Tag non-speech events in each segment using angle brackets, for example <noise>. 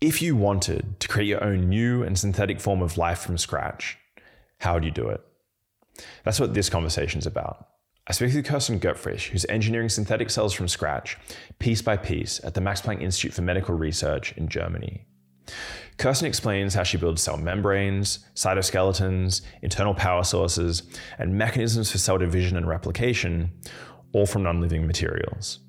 If you wanted to create your own new and synthetic form of life from scratch, how would you do it? That's what this conversation is about. I speak with Kerstin Goepfrich, who's engineering synthetic cells from scratch, piece by piece, at the Max Planck Institute for Medical Research in Germany. Kerstin explains how she builds cell membranes, cytoskeletons, internal power sources, and mechanisms for cell division and replication, all from non living materials.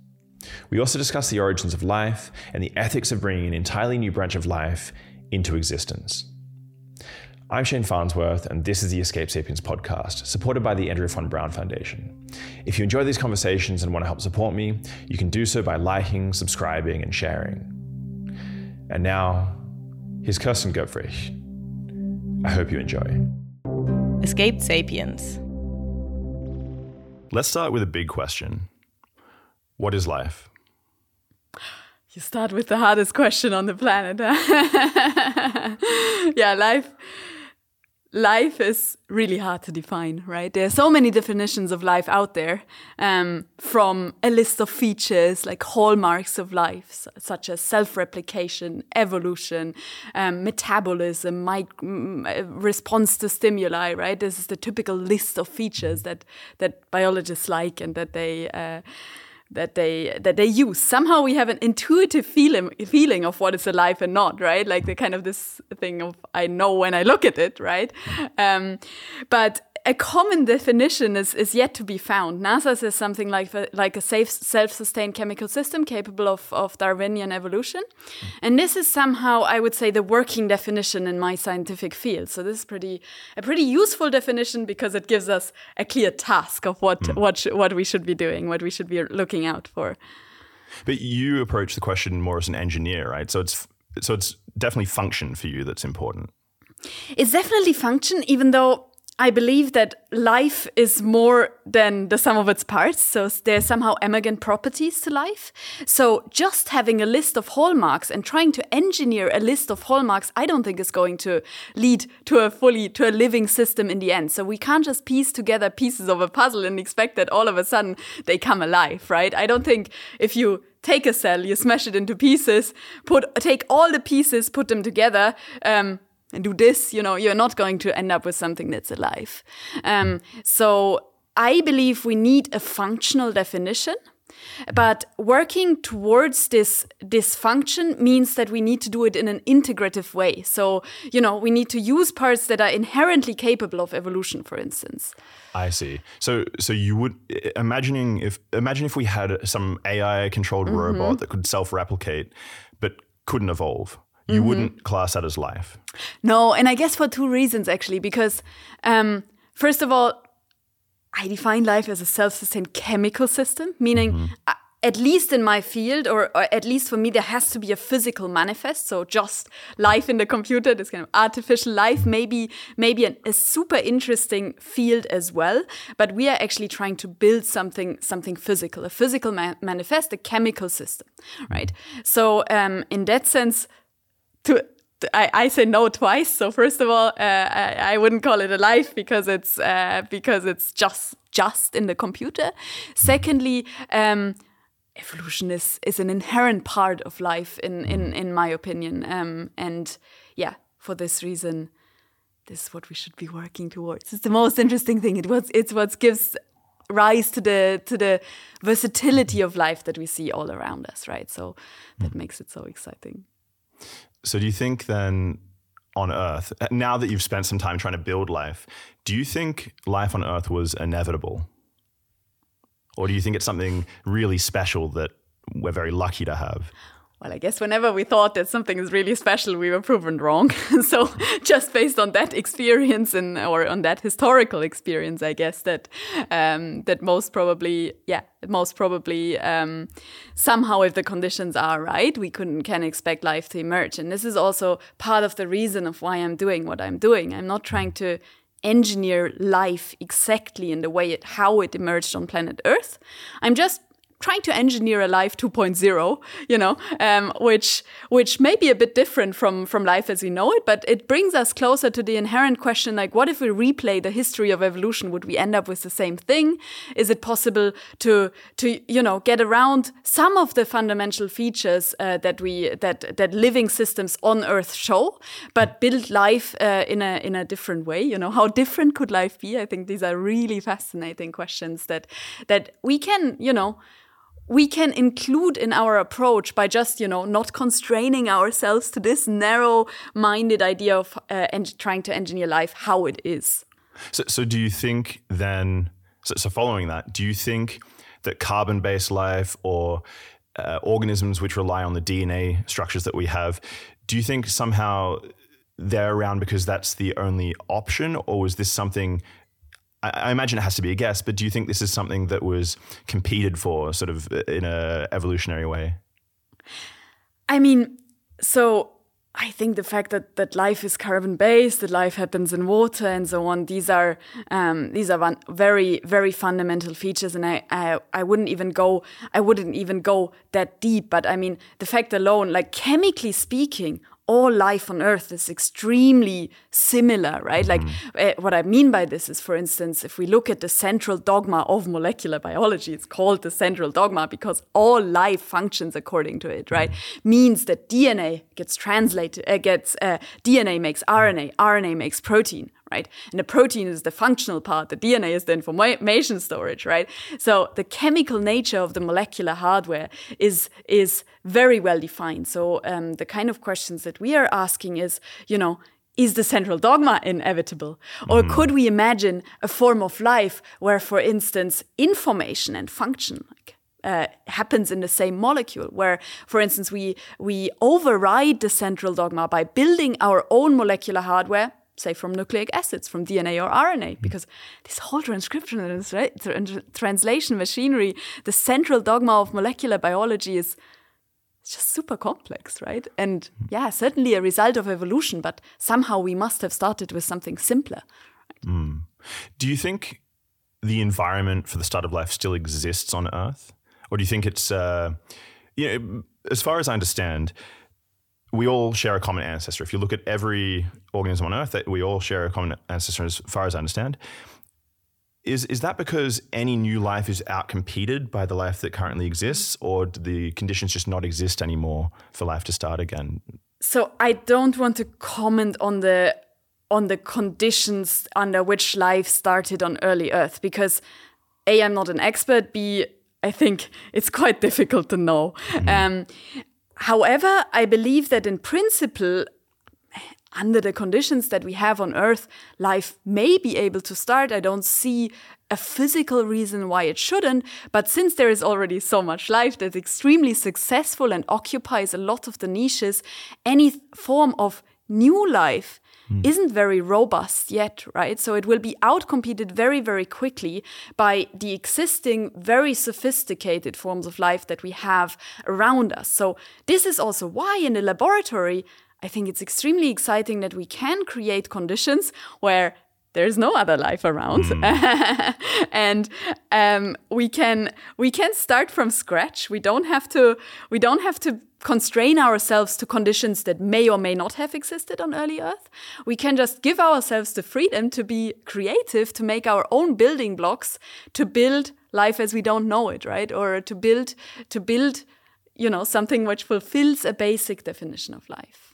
We also discuss the origins of life and the ethics of bringing an entirely new branch of life into existence. I'm Shane Farnsworth, and this is the Escaped Sapiens podcast, supported by the Andrea von Braun Foundation. If you enjoy these conversations and want to help support me, you can do so by liking, subscribing, and sharing. And now, here's Kerstin Goepfrich. I hope you enjoy. Escaped Sapiens. Let's start with a big question What is life? You start with the hardest question on the planet. <laughs> Yeah, life life is really hard to define, right? There are so many definitions of life out there, um, from a list of features like hallmarks of life, such as self-replication, evolution, um, metabolism, response to stimuli, right? This is the typical list of features that that biologists like and that they. Uh, that they that they use. Somehow we have an intuitive feeling feeling of what is alive and not, right? Like the kind of this thing of I know when I look at it, right? Um, but a common definition is, is yet to be found. NASA says something like, like a safe, self-sustained chemical system capable of, of Darwinian evolution. And this is somehow, I would say, the working definition in my scientific field. So this is pretty a pretty useful definition because it gives us a clear task of what, mm. what, what we should be doing, what we should be looking out for. But you approach the question more as an engineer, right? So it's so it's definitely function for you that's important. It's definitely function, even though I believe that life is more than the sum of its parts. So there's somehow emergent properties to life. So just having a list of hallmarks and trying to engineer a list of hallmarks, I don't think is going to lead to a fully, to a living system in the end. So we can't just piece together pieces of a puzzle and expect that all of a sudden they come alive, right? I don't think if you take a cell, you smash it into pieces, put, take all the pieces, put them together, um, and do this, you know, you're not going to end up with something that's alive. Um, so I believe we need a functional definition. But working towards this dysfunction means that we need to do it in an integrative way. So, you know, we need to use parts that are inherently capable of evolution, for instance. I see. So, so you would imagining if imagine if we had some AI controlled mm -hmm. robot that could self replicate, but couldn't evolve you mm-hmm. wouldn't class that as life. No, and I guess for two reasons actually. Because um, first of all, I define life as a self-sustained chemical system, meaning. Mm-hmm. At least in my field, or, or, at least for me, there has to be a physical manifest. So just life in the computer, this kind of artificial life, maybe maybe an, a super interesting field as well. But we are actually trying to build something something physical, a physical ma- manifest, a chemical system, right? So um, in that sense, to I, I say no twice. So first of all, uh, I, I, wouldn't call it a life because it's uh, because it's just just in the computer. Secondly, um, evolution is is an inherent part of life in in in my opinion. Um, and yeah, for this reason, this is what we should be working towards. It's the most interesting thing. It was it's what gives rise to the to the versatility of life that we see all around us. Right. So that makes it so exciting. So do you think then on Earth, now that you've spent some time trying to build life, do you think life on Earth was inevitable? Or do you think it's something really special that we're very lucky to have? Well, I guess whenever we thought that something is really special, we were proven wrong. <laughs> so, just based on that experience and or on that historical experience, I guess that um, that most probably, yeah, most probably um, somehow, if the conditions are right, we can can expect life to emerge. And this is also part of the reason of why I'm doing what I'm doing. I'm not trying to engineer life exactly in the way it how it emerged on planet Earth. I'm just trying to engineer a life 2.0 you know um, which which may be a bit different from from life as we know it but it brings us closer to the inherent question like what if we replay the history of evolution? Would we end up with the same thing? Is it possible to to you know get around some of the fundamental features uh, that we that that living systems on earth show but build life uh, in a in a different way? You know how different could life be? I think these are really fascinating questions that that we can you know we can include in our approach by just you know not constraining ourselves to this narrow minded idea of uh, trying to engineer life how it is. So, so do you think then so, so following that do you think that carbon based life or uh, organisms which rely on the dna structures that we have do you think somehow they're around because that's the only option? Or was this something I imagine it has to be a guess, but do you think this is something that was competed for, sort of in a evolutionary way? I mean, so I think the fact that that life is carbon based, that life happens in water, and so on. These are um, these are very very fundamental features, and I, I I wouldn't even go I wouldn't even go that deep. But I mean, the fact alone, like chemically speaking, all life on earth is extremely similar, right? Like uh, what I mean by this is, for instance, if we look at the central dogma of molecular biology, it's called the central dogma because all life functions according to it, right? Mm. Means that DNA gets translated, uh, gets uh, DNA makes RNA, RNA makes protein, right? And the protein is the functional part, the DNA is the information storage, right? So the chemical nature of the molecular hardware is is very well defined. So um, the kind of questions that we are asking is, you know, is the central dogma inevitable? Or mm. could we imagine a form of life where, for instance, information and function like, uh, happens in the same molecule, where, for instance, we we override the central dogma by building our own molecular hardware say from nucleic acids, from DNA or RNA, because this whole transcription and translation machinery, the central dogma of molecular biology is just super complex, right? And yeah, certainly a result of evolution, but somehow we must have started with something simpler. Right? Mm. Do you think the environment for the start of life still exists on Earth? Or do you think it's, uh, you know, as far as I understand, we all share a common ancestor. If you look at every organism on Earth, we all share a common ancestor, as far as I understand. Is is that because any new life is outcompeted by the life that currently exists, or do the conditions just not exist anymore for life to start again? So I don't want to comment on the on the conditions under which life started on early Earth because a I'm not an expert. B I think it's quite <laughs> difficult to know. Mm. Um, However, I believe that in principle, under the conditions that we have on Earth, life may be able to start. I don't see a physical reason why it shouldn't, but since there is already so much life that's extremely successful and occupies a lot of the niches, any form of new life mm. isn't very robust yet, right? So it will be outcompeted very, very quickly by the existing, very sophisticated forms of life that we have around us. So this is also why in the laboratory, I think it's extremely exciting that we can create conditions where there's no other life around. Mm. <laughs> and um, we can we can start from scratch. We don't have to we don't have to constrain ourselves to conditions that may or may not have existed on early earth. We can just give ourselves the freedom to be creative to make our own building blocks to build life as we don't know it right? Or to build to build you know something which fulfills a basic definition of life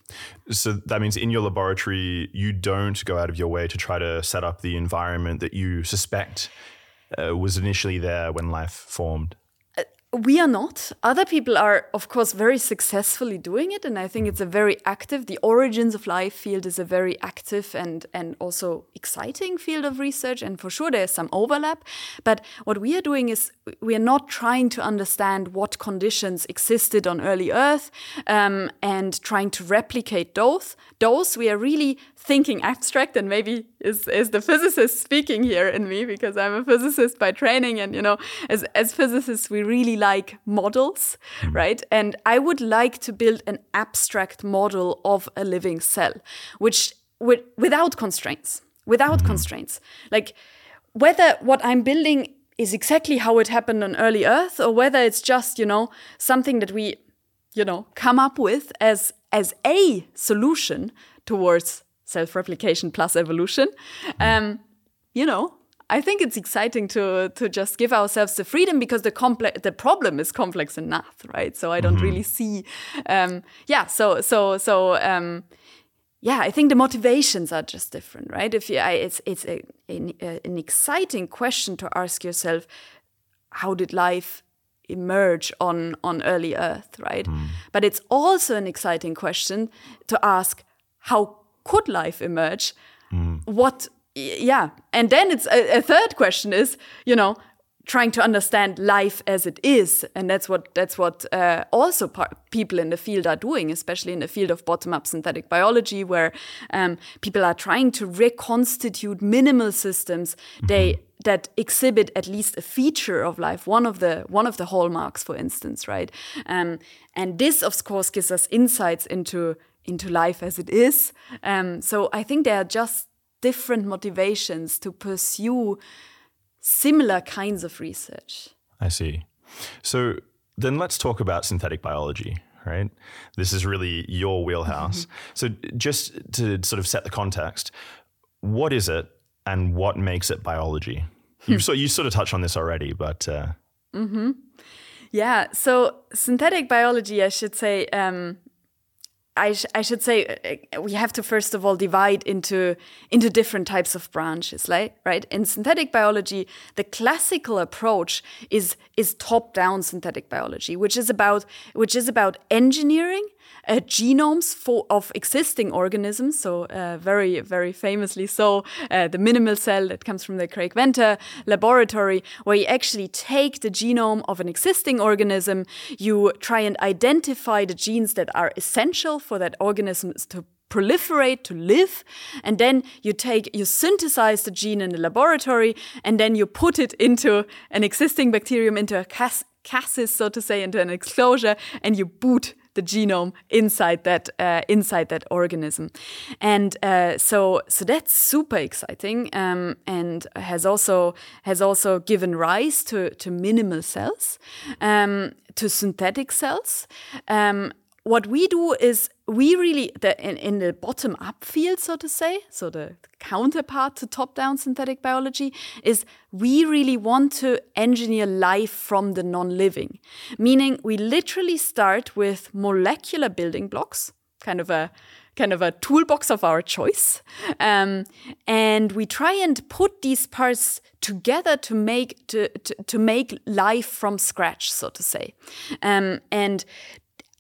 so that means in your laboratory, you don't go out of your way to try to set up the environment that you suspect uh, was initially there when life formed. We are not. Other people are, of course, very successfully doing it, and I think it's a very active. The origins of life field is a very active and and also exciting field of research, and for sure there's some overlap. But what we are doing is we are not trying to understand what conditions existed on early Earth um, and trying to replicate those. Those we are really thinking abstract and maybe is, is the physicist speaking here in me because I'm a physicist by training and you know as, as physicists we really like models mm. right and I would like to build an abstract model of a living cell which with, without constraints without mm. constraints like whether what I'm building is exactly how it happened on early Earth, or whether it's just you know something that we you know come up with as as a solution towards self-replication plus evolution. Um, you know, I think it's exciting to to just give ourselves the freedom because the complex the problem is complex enough, right? So I don't really see, um, yeah. So so so um, yeah, I think the motivations are just different, right? If you, I, it's it's a, an, an exciting question to ask yourself, how did life emerge on on early Earth, right? But it's also an exciting question to ask, how could life emerge? What, yeah, and then it's a, a third question is, you know, trying to understand life as it is. And that's what that's what uh, also par- people in the field are doing especially in the field of bottom-up synthetic biology where um, people are trying to reconstitute minimal systems they that exhibit at least a feature of life one of the one of the hallmarks for instance right? Um, and this of course gives us insights into into life as it is um, so i think there are just different motivations to pursue similar kinds of research. I see. So then let's talk about synthetic biology, right? This is really your wheelhouse. so just to sort of set the context, what is it and what makes it biology? You so you sort of touched on this already, but uh, Yeah, so synthetic biology, I should say, um, I, sh- I should say uh, we have to first of all divide into into different types of branches, like, right? In synthetic biology, the classical approach is is top down synthetic biology, which is about which is about engineering uh, genomes for of existing organisms. So uh, very very famously, so uh, the minimal cell that comes from the Craig Venter laboratory, where you actually take the genome of an existing organism, you try and identify the genes that are essential for that organism to proliferate to live and then you take you synthesize the gene in the laboratory and then you put it into an existing bacterium into a cas- chassis so to say into an enclosure and you boot the genome inside that uh, inside that organism. And uh, so so that's super exciting um, and has also has also given rise to to minimal cells um, to synthetic cells. Um, what we do is we really the, in, in the bottom up field so to say so the counterpart to top down synthetic biology is we really want to engineer life from the non-living. Meaning we literally start with molecular building blocks kind of a kind of a toolbox of our choice um, and we try and put these parts together to make to, to, to make life from scratch so to say. Um, and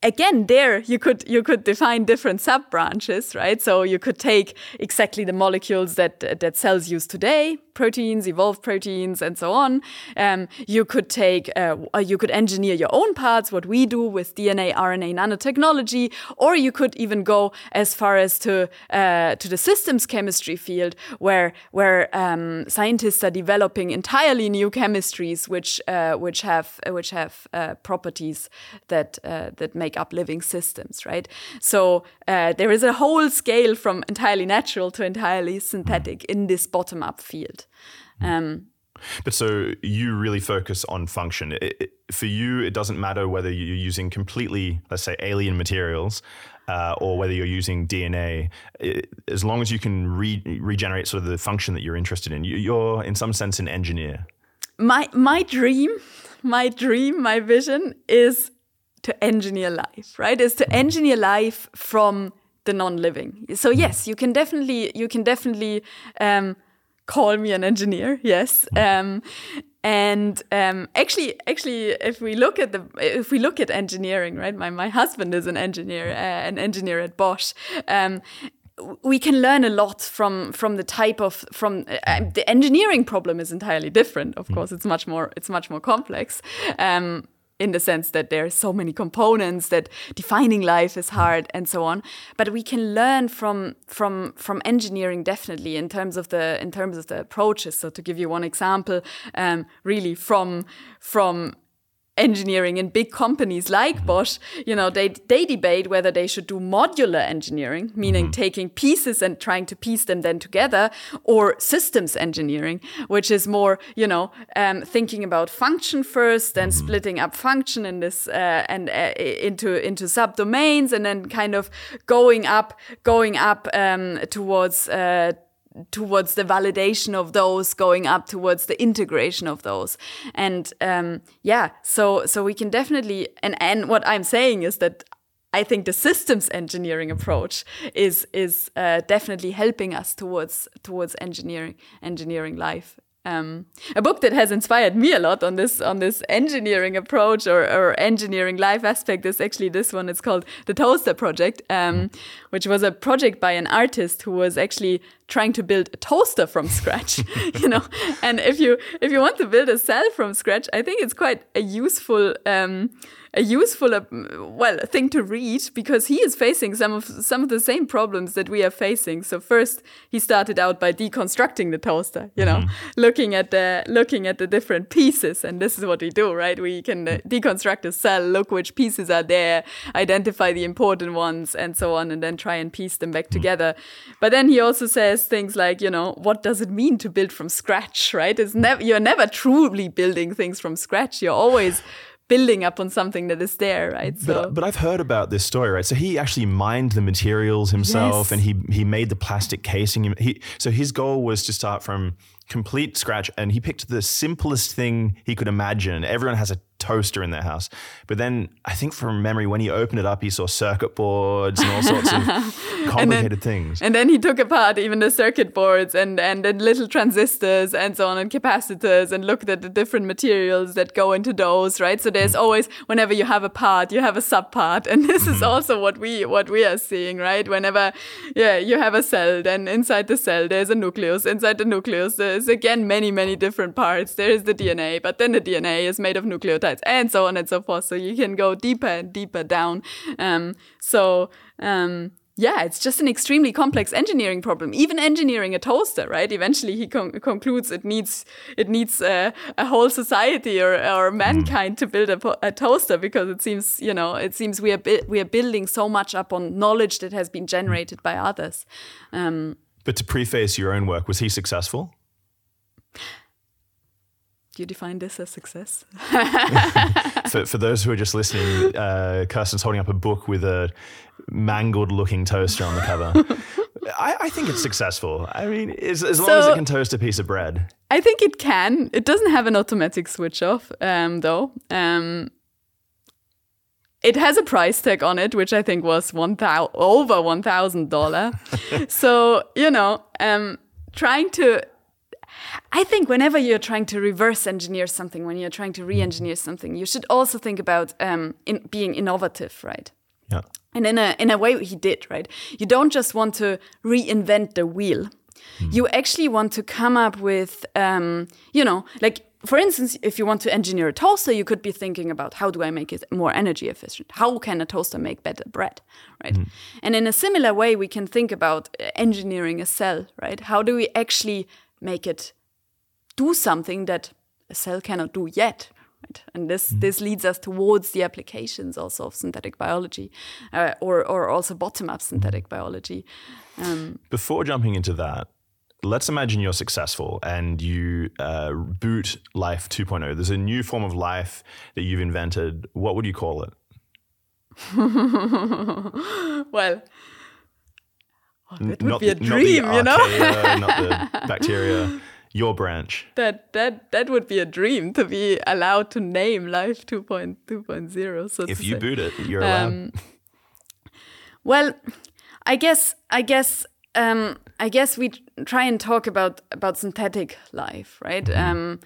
again there you could you could define different sub branches right? So you could take exactly the molecules that that cells use today proteins evolved proteins and so on um, you could take uh, you could engineer your own parts what we do with dna rna nanotechnology or you could even go as far as to uh, to the systems chemistry field where where um, scientists are developing entirely new chemistries which uh, which have which have uh, properties that uh, that make up living systems, right? So uh, there is a whole scale from entirely natural to entirely synthetic in this bottom up field. Um, But so you really focus on function. It, it, for you, it doesn't matter whether you're using completely, let's say, alien materials uh, or whether you're using DNA. It, as long as you can re- regenerate sort of the function that you're interested in, you, you're in some sense an engineer. my my dream, my dream, my vision is to engineer life, right? Is to engineer life from the non-living. So yes, you can definitely you can definitely um, call me an engineer. Yes. Um, and um, actually, actually, if we look at the if we look at engineering, right? My my husband is an engineer, uh, an engineer at Bosch. Um, we can learn a lot from from the type of from uh, the engineering problem is entirely different. Of course, it's much more it's much more complex. Um, in the sense that there are so many components that defining life is hard and so on. But we can learn from from from engineering definitely in terms of the in terms of the approaches. So to give you one example um, really from from engineering in big companies like Bosch, you know, they they debate whether they should do modular engineering, meaning taking pieces and trying to piece them then together, or systems engineering, which is more, you know, um, thinking about function first, then splitting up function in this uh, and uh, into into subdomains, and then kind of going up, going up um, towards. Uh, towards the validation of those going up towards the integration of those. And um, yeah so so we can definitely and and what i'm saying is that i think the systems engineering approach is is uh, definitely helping us towards towards engineering engineering life um, a book that has inspired me a lot on this on this engineering approach or, or engineering life aspect is actually this one. It's called the Toaster Project, um, which was a project by an artist who was actually trying to build a toaster from scratch. <laughs> you know, and if you if you want to build a cell from scratch, I think it's quite a useful. Um, a useful uh, well thing to read because he is facing some of some of the same problems that we are facing. So first he started out by deconstructing the toaster you know looking at the looking at the different pieces and this is what we do right? We can uh, deconstruct a cell look which pieces are there identify the important ones and so on and then try and piece them back together. But then he also says things like you know what does it mean to build from scratch right? It's never you're never truly building things from scratch. You're always building up on something that is there, right? But, but I've heard about this story, right? So he actually mined the materials himself, Yes. and he he made the plastic casing. He so his goal was to start from complete scratch, and he picked the simplest thing he could imagine. Everyone has a toaster in their house, but then I think from memory, when he opened it up, he saw circuit boards and all sorts of <laughs> complicated things. And then he took apart even the circuit boards and, and the little transistors and so on and capacitors and looked at the different materials that go into those, right? So there's hmm. always whenever you have a part, you have a subpart. And this is hmm. also what we what we are seeing, right? Whenever yeah, you have a cell, then inside the cell there's a nucleus. Inside the nucleus there's again many, many different parts. There is the DNA, but then the DNA is made of nucleotides and so on and so forth. So you can go deeper and deeper down. Um, so um, yeah, it's just an extremely complex engineering problem. Even engineering a toaster, right? Eventually, he con- concludes it needs it needs a whole society or, or mankind to build a, a toaster because it seems you know it seems we are we are building so much up on knowledge that has been generated by others. Um, But to preface your own work, was he successful? Do you define this as success? <laughs> for, for those who are just listening, uh, Kerstin's holding up a book with a mangled looking toaster on the cover. I, I think it's successful. I mean, as, as long as it can toast a piece of bread. I think it can. It doesn't have an automatic switch off, um, though. Um, it has a price tag on it, which I think was one thou- over one thousand dollar. <laughs> so you know, um, trying to. I think whenever you're trying to reverse engineer something, when you're trying to re-engineer something, you should also think about um, in being innovative, right? Yeah. And in a in a way he did, right? You don't just want to reinvent the wheel. You actually want to come up with um, you know, like for instance, if you want to engineer a toaster, you could be thinking about how do I make it more energy efficient? How can a toaster make better bread, right? And in a similar way, we can think about engineering a cell, right? How do we actually make it do something that a cell cannot do yet. Right? And this this leads us towards the applications also of synthetic biology, uh, or or also bottom up synthetic biology. Before jumping into that, let's imagine you're successful and you uh, boot Life 2.0. There's a new form of life that you've invented. What would you call it? <laughs> Well, oh, that would Not be a the- not the dream, you know. not the <laughs> bacteria. Your branch. that that that would be a dream to be allowed to name life 2.2.0. So If you say. boot it, you're allowed. Um, <laughs> Well, I guess I guess um, I guess we try and talk about about synthetic life, right? Um,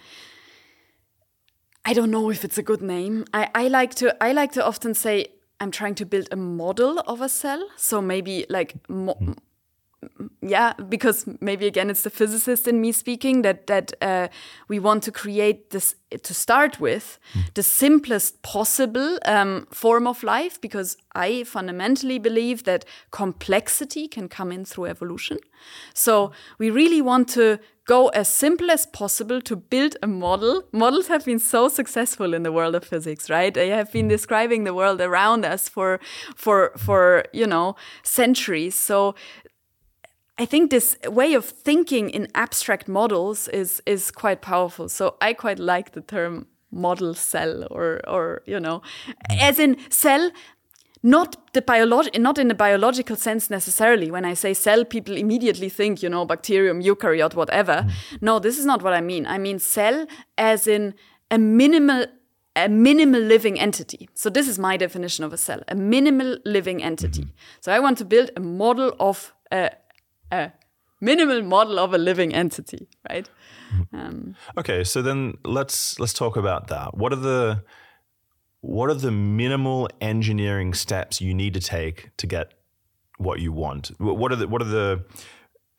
I don't know if it's a good name. I, I like to I like to often say I'm trying to build a model of a cell. So maybe like mo- yeah, because maybe again it's the physicist in me speaking that that uh, we want to create this to start with the simplest possible um, form of life because I fundamentally believe that complexity can come in through evolution. So we really want to go as simple as possible to build a model. Models have been so successful in the world of physics, right? They have been describing the world around us for for for you know centuries. So I think this way of thinking in abstract models is is quite powerful. So I quite like the term model cell or or you know mm. as in cell not the biolog- not in the biological sense necessarily. When i say cell people immediately think you know bacterium eukaryote whatever. Mm. No this is not what i mean. I mean cell as in a minimal a minimal living entity. So this is my definition of a cell a minimal living entity. Mm-hmm. So i want to build a model of a, a minimal model of a living entity right um, Okay, so then let's let's talk about that. What are the what are the minimal engineering steps you need to take to get what you want? What are the what are the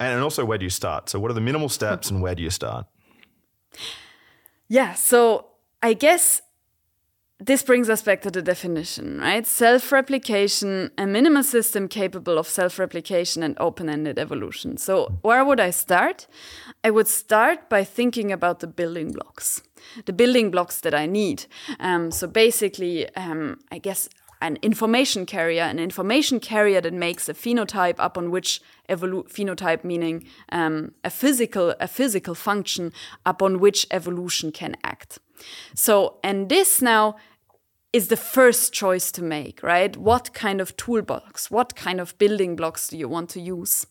and also where do you start? So what are the minimal steps and where do you start? Yeah, so I guess this brings us back to the definition, right? Self replication, a minimal system capable of self replication and open ended evolution. So, where would I start? I would start by thinking about the building blocks, the building blocks that I need. Um, so, basically, um, I guess an information carrier, an information carrier that makes a phenotype upon which evolu- phenotype meaning um, a physical a physical function upon which evolution can act. So, and this now is the first choice to make, right? What kind of toolbox, what kind of building blocks do you want to use?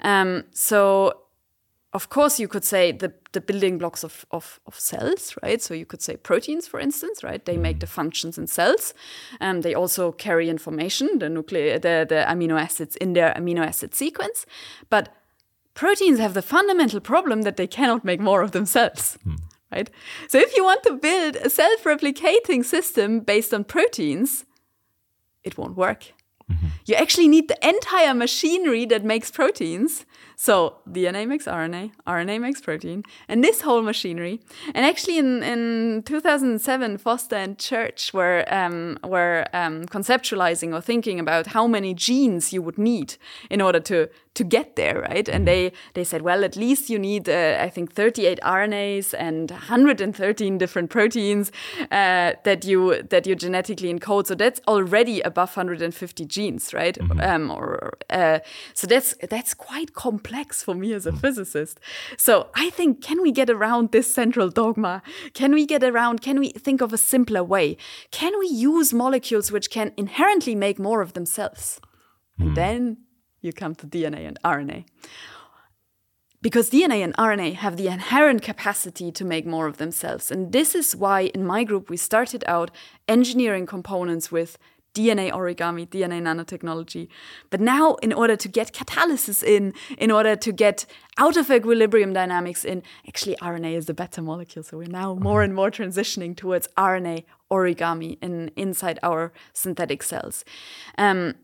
Um, so, of course, you could say the, the building blocks of, of, of cells, right? So you could say proteins, for instance, right? They make the functions in cells. Um, they also carry information, the nuclei, the, the amino acids in their amino acid sequence. But proteins have the fundamental problem that they cannot make more of themselves. Right? So if you want to build a self-replicating system based on proteins, it won't work. Mm-hmm. You actually need the entire machinery that makes proteins. So DNA makes RNA, RNA makes protein, and this whole machinery. And actually, in, in 2007, Forster and Church were um, were um, conceptualizing or thinking about how many genes you would need in order to to get there, right? And they they said, well, at least you need, uh, I think, 38 RNAs and 113 different proteins uh, that you that you genetically encode. So that's already above 150 genes, right? Um, or uh, so that's that's quite complex for me as a physicist. So I think, can we get around this central dogma? Can we get around? Can we think of a simpler way? Can we use molecules which can inherently make more of themselves? And hmm. then you come to DNA and RNA. Because DNA and RNA have the inherent capacity to make more of themselves. And this is why in my group we started out engineering components with DNA origami, DNA nanotechnology. But now, in order to get catalysis in, in order to get out of equilibrium dynamics in, actually, RNA is the better molecule. So we're now more and more transitioning towards RNA origami in, inside our synthetic cells. Um,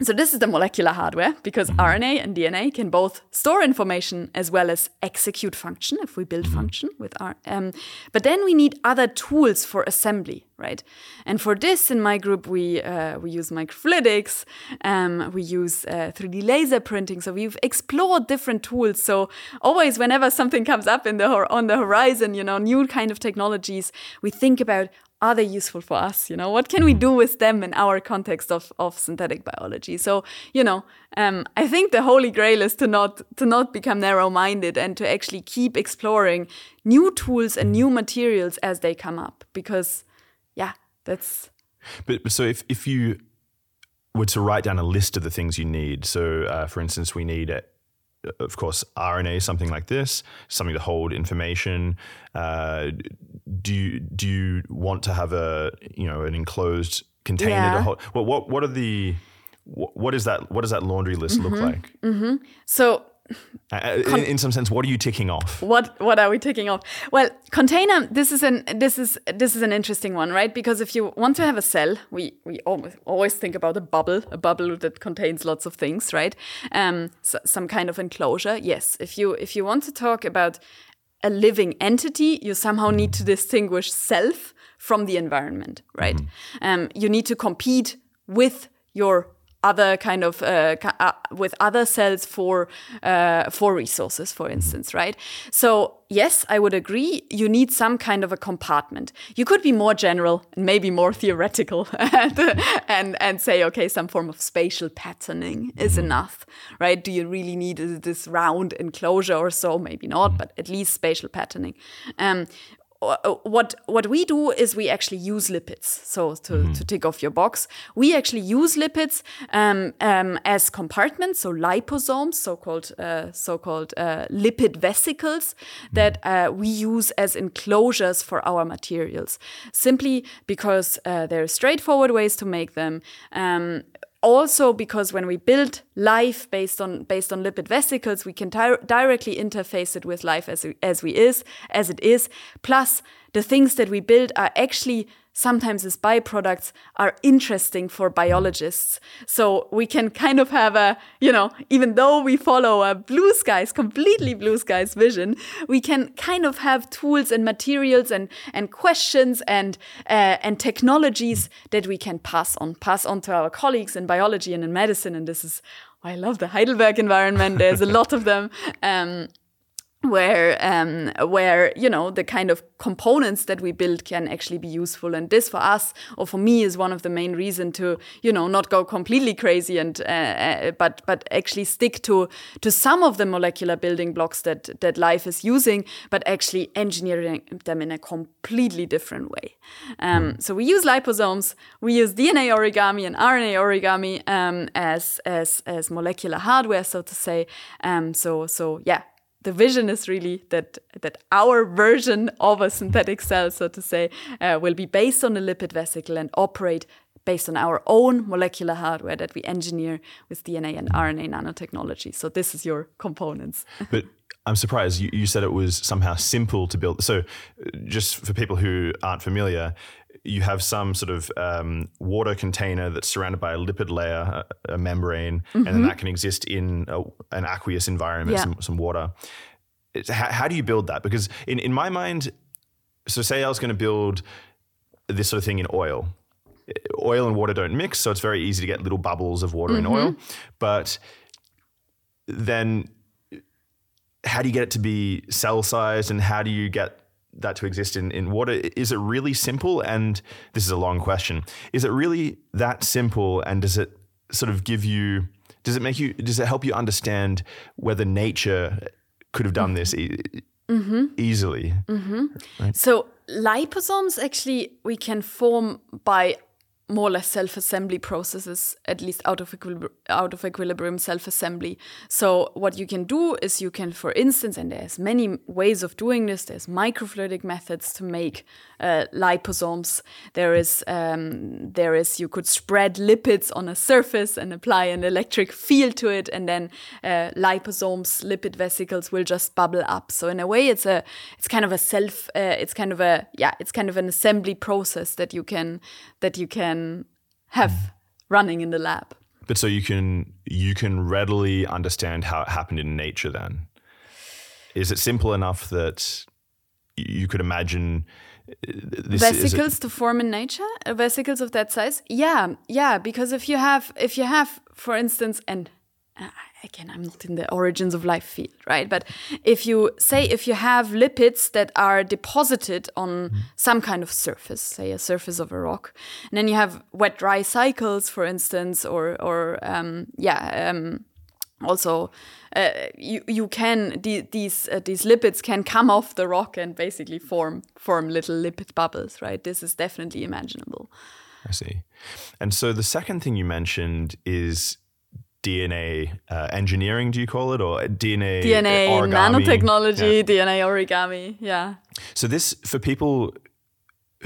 so this is the molecular hardware because RNA and DNA can both store information as well as execute function if we build function with R. Um, but then we need other tools for assembly, right? And for this, in my group, we uh, we use microfluidics, um, we use uh, 3D laser printing. So we've explored different tools. So always, whenever something comes up in the hor- on the horizon, you know, new kind of technologies, we think about are they useful for us? You know, what can we do with them in our context of, of synthetic biology? So, you know, um, I think the holy grail is to not to not become narrow-minded and to actually keep exploring new tools and new materials as they come up. Because, yeah, that's But, so if, if you were to write down a list of the things you need, so uh, for instance, we need, uh, of course, RNA, something like this, something to hold information. Uh, do you do you want to have a you know an enclosed container Yeah. to hold? What what what are the what what is that? What does that laundry list look like? so Uh, in, in some sense, what are you ticking off? what what are we ticking off? Well container this is an this is this is an interesting one right? Because if you want to have a cell we we always, always think about a bubble a bubble that contains lots of things right? Um so, some kind of enclosure yes. If you if you want to talk about a living entity you somehow need to distinguish self from the environment right? Um you need to compete with your other kind of uh, uh, with other cells for uh, for resources, for instance, right? So yes, I would agree. You need some kind of a compartment. You could be more general and maybe more theoretical, <laughs> and, and and say, okay, some form of spatial patterning is enough, right? Do you really need this round enclosure or so? Maybe not, but at least spatial patterning. Um, what what we do is we actually use lipids. So to, to tick off your box, we actually use lipids um, um, as compartments, so liposomes, so-called uh, so-called uh, lipid vesicles that uh, we use as enclosures for our materials. Simply because uh, there are straightforward ways to make them. Um, also because when we build life based on based on lipid vesicles we can di directly interface it with life as, as we is as it is. Plus the things that we build are actually sometimes as byproducts are interesting for biologists. So we can kind of have a you know even though we follow a blue skies completely blue skies vision we can kind of have tools and materials and and questions and uh, and technologies that we can pass on pass on to our colleagues in biology and in medicine. And this is I love the Heidelberg environment. There's a lot of them. Um, where um, where you know the kind of components that we build can actually be useful. And this for us or for me is one of the main reason to you know not go completely crazy and uh, uh, but but actually stick to to some of the molecular building blocks that that life is using but actually engineering them in a completely different way. Um, so we use liposomes we use DNA origami and RNA origami um, as as as molecular hardware so to say. Um, so so yeah the vision is really that that our version of a synthetic cell, so to say, uh, will be based on a lipid vesicle and operate based on our own molecular hardware that we engineer with DNA and RNA nanotechnology. So this is your components. <laughs> but I'm surprised you, you said it was somehow simple to build. So just for people who aren't familiar, you have some sort of um, water container that's surrounded by a lipid layer, a, a membrane, and then that can exist in a, an aqueous environment, Yeah. some, some water. It's, how, how do you build that? Because in, in my mind, so say I was going to build this sort of thing in oil. Oil and water don't mix, so it's very easy to get little bubbles of water in oil. But then how do you get it to be cell sized and how do you get that to exist in, in water? Is it really simple? And this is a long question. Is it really that simple? And does it sort of give you, does it make you, does it help you understand whether nature could have done this e- mm-hmm. easily? Mm-hmm. So liposomes actually we can form by more or less self-assembly processes, at least out of equilibri- out of equilibrium self-assembly. So what you can do is you can, for instance, and there's many ways of doing this. There's microfluidic methods to make uh, liposomes. There is um, there is you could spread lipids on a surface and apply an electric field to it, and then uh, liposomes, lipid vesicles will just bubble up. So in a way, it's a it's kind of a self uh, it's kind of a yeah it's kind of an assembly process that you can that you can have running in the lab. But so you can you can readily understand how it happened in nature. Then is it simple enough that you could imagine this vesicles to form in nature? Uh, vesicles of that size? Yeah yeah because if you have if you have for instance and uh, again i'm not in the origins of life field right? But if you say if you have lipids that are deposited on some kind of surface say a surface of a rock and then you have wet dry cycles for instance or or um, yeah um, also uh, you you can the, these uh, these lipids can come off the rock and basically form form little lipid bubbles right this is definitely imaginable I see. And so the second thing you mentioned is DNA uh, engineering. Do you call it or DNA dna origami? nanotechnology Yeah. dna origami yeah So this for people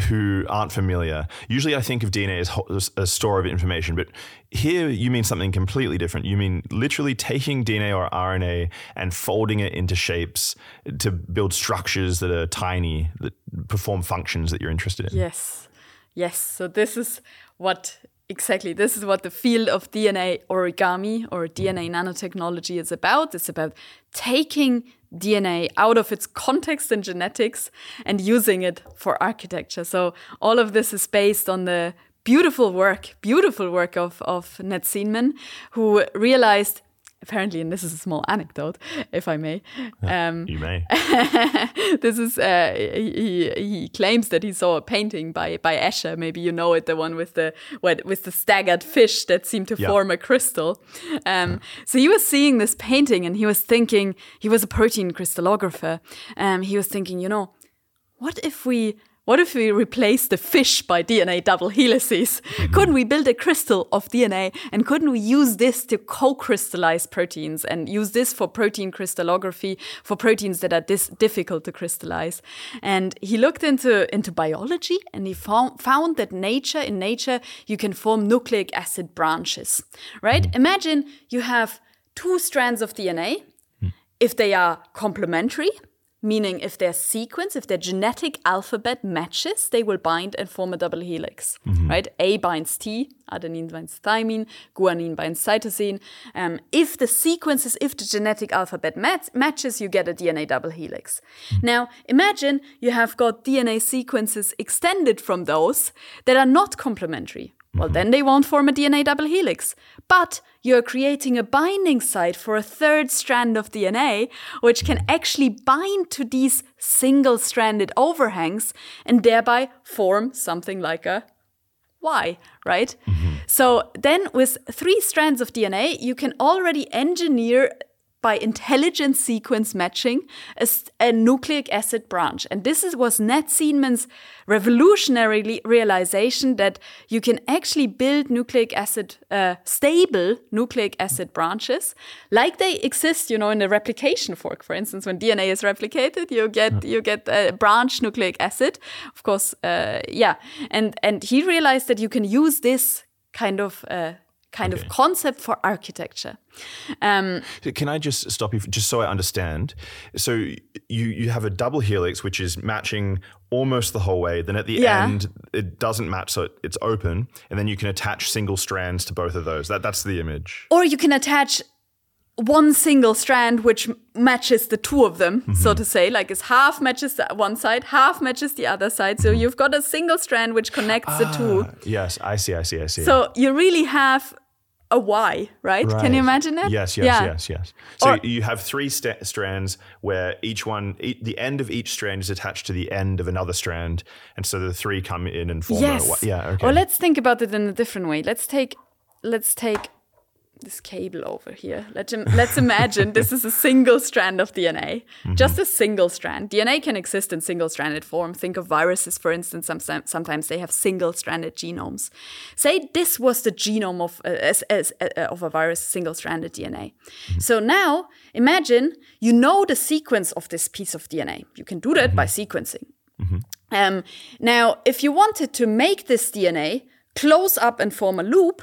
who aren't familiar, usually I think of DNA as a store of information, but here you mean something completely different. You mean literally taking DNA or RNA and folding it into shapes to build structures that are tiny, that perform functions that you're interested in. Yes. Yes. So this is what exactly this is what the field of DNA origami or DNA nanotechnology is about. It's about taking DNA out of its context in genetics and using it for architecture. So all of this is based on the beautiful work, beautiful work of, of Ned Seeman, who realized apparently, and this is a small anecdote, if I may. Um, You may. <laughs> this is uh, he, he claims that he saw a painting by by Escher. Maybe you know it, the one with the with the staggered fish that seemed to Yeah. form a crystal. Um, So he was seeing this painting, and he was thinking he was a protein crystallographer. Um, he was thinking, you know, what if we what if we replace the fish by DNA double helices? Mm-hmm. Couldn't we build a crystal of DNA and couldn't we use this to co-crystallize proteins and use this for protein crystallography for proteins that are dis- difficult to crystallize? And he looked into into biology and he found found that nature in nature you can form nucleic acid branches. Right? Mm-hmm. Imagine you have two strands of DNA mm. if they are complementary, meaning if their sequence, if their genetic alphabet matches, they will bind and form a double helix, right? A binds T, adenine binds thymine, guanine binds cytosine. Um, if the sequences, if the genetic alphabet mat- matches, you get a DNA double helix. Now, imagine you have got DNA sequences extended from those that are not complementary. Well, then they won't form a DNA double helix. But you're creating a binding site for a third strand of DNA, which can actually bind to these single stranded overhangs and thereby form something like a Y, right? Mm-hmm. So then with three strands of DNA, you can already engineer by intelligent sequence matching a nucleic acid branch. And this is, was Ned Seeman's revolutionary realization that you can actually build nucleic acid, uh, stable nucleic acid branches like they exist, you know, in a replication fork. For instance, when DNA is replicated, you get, you get a branch nucleic acid. Of course, uh, yeah. And, and he realized that you can use this kind of, uh, kind Okay. of concept for architecture. Um, Can I just stop you, for- just so I understand? So you you have a double helix, which is matching almost the whole way. Then at the Yeah. end, it doesn't match, so it- it's open, and then you can attach single strands to both of those. That that's the image. or you can attach one single strand which matches the two of them, so mm-hmm. to say, like it's half matches the one side, half matches the other side. So mm-hmm. you've got a single strand which connects the two. Ah, yes, I see. I see. I see. So you really have a Y, right? Can you imagine it? Yes, yes, Yeah. yes, yes. So Or- you have three sta- strands where each one, e- the end of each strand is attached to the end of another strand, and so the three come in and form. Yes. A, yeah. Okay. Or let's think about it in a different way. Let's take let's take this cable over here. Let let's imagine this is a single strand of DNA, just a single strand. DNA can exist in single-stranded form. Think of viruses, for instance. Sometimes, sometimes they have single-stranded genomes. Say this was the genome of uh, as, as, uh, of a virus, single-stranded DNA. So now imagine you know the sequence of this piece of DNA. You can do that by sequencing. Um, now, if you wanted to make this DNA close up and form a loop,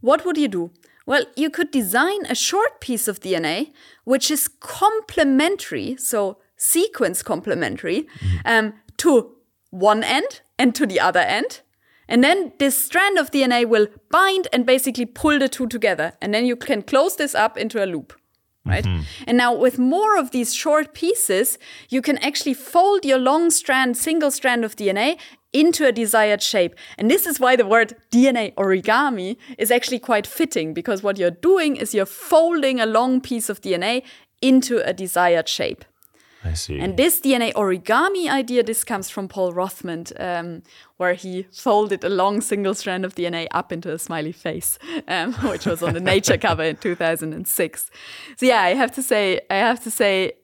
what would you do? Well, you could design a short piece of DNA which is complementary, so sequence complementary, um, to one end and to the other end. And then this strand of DNA will bind and basically pull the two together. And then you can close this up into a loop right? And now with more of these short pieces, you can actually fold your long strand, single strand of DNA into a desired shape. And this is why the word DNA origami is actually quite fitting because what you're doing is you're folding a long piece of DNA into a desired shape. I see. And this DNA origami idea, this comes from Paul Rothemund, um, where he folded a long single strand of DNA up into a smiley face, um, <laughs> which was on the Nature cover in 2006. So yeah, I have to say, I have to say,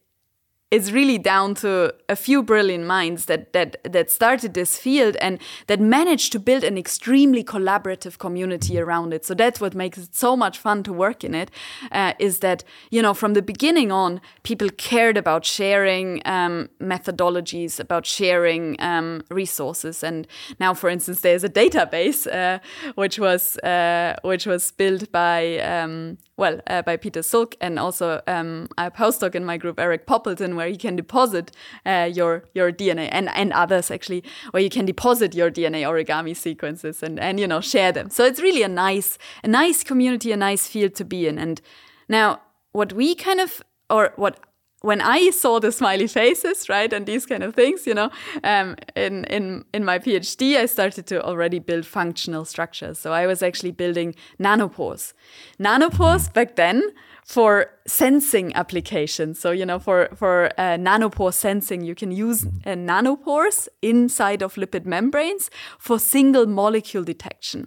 it's really down to a few brilliant minds that that that started this field and that managed to build an extremely collaborative community around it. So that's what makes it so much fun to work in it. Uh, is that you know from the beginning on, people cared about sharing um, methodologies, about sharing um, resources, and now, for instance, there's a database uh, which was uh, which was built by um, well uh, by Peter Šulc and also um, a postdoc in my group, Erik Poppleton, where you can deposit uh, your your DNA and and others actually, where you can deposit your DNA origami sequences and and you know share them. So it's really a nice a nice community, a nice field to be in. And now what we kind of or what when I saw the smiley faces, right, and these kind of things, you know, um, in in in my PhD, I started to already build functional structures. So I was actually building nanopores. Nanopores back then for sensing applications. So you know, for for uh, nanopore sensing, you can use uh, nanopores inside of lipid membranes for single molecule detection.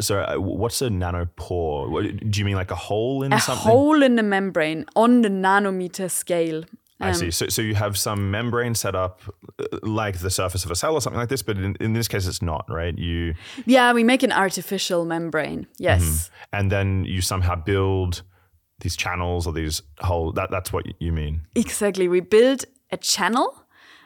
Sorry, uh, what's a nanopore? Do you mean like a hole in something? a something? hole in the membrane on the nanometer scale. I see. So, so you have some membrane set up uh, like the surface of a cell or something like this, but in, in this case, it's not, right? You Yeah, we make an artificial membrane. Yes. and then you somehow build these channels or these whole. That that's what you mean. Exactly. We build a channel.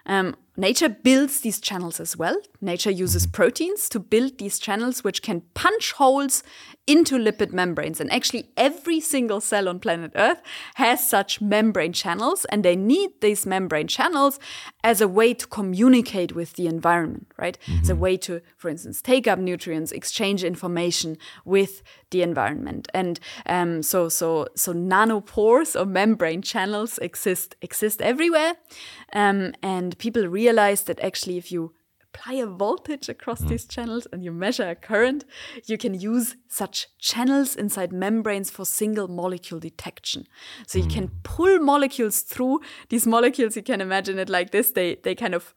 Um, nature builds these channels as well. Nature uses proteins to build these channels, which can punch holes into lipid membranes. And actually, every single cell on planet Earth has such membrane channels, and they need these membrane channels as a way to communicate with the environment, right? As a way to, for instance, take up nutrients, exchange information with the environment. And um, so, so, so nanopores or membrane channels exist exist everywhere, um, and people realize that actually, if you apply a voltage across these channels and you measure a current, you can use such channels inside membranes for single molecule detection. So you can pull molecules through these molecules. You can imagine it like this: they they kind of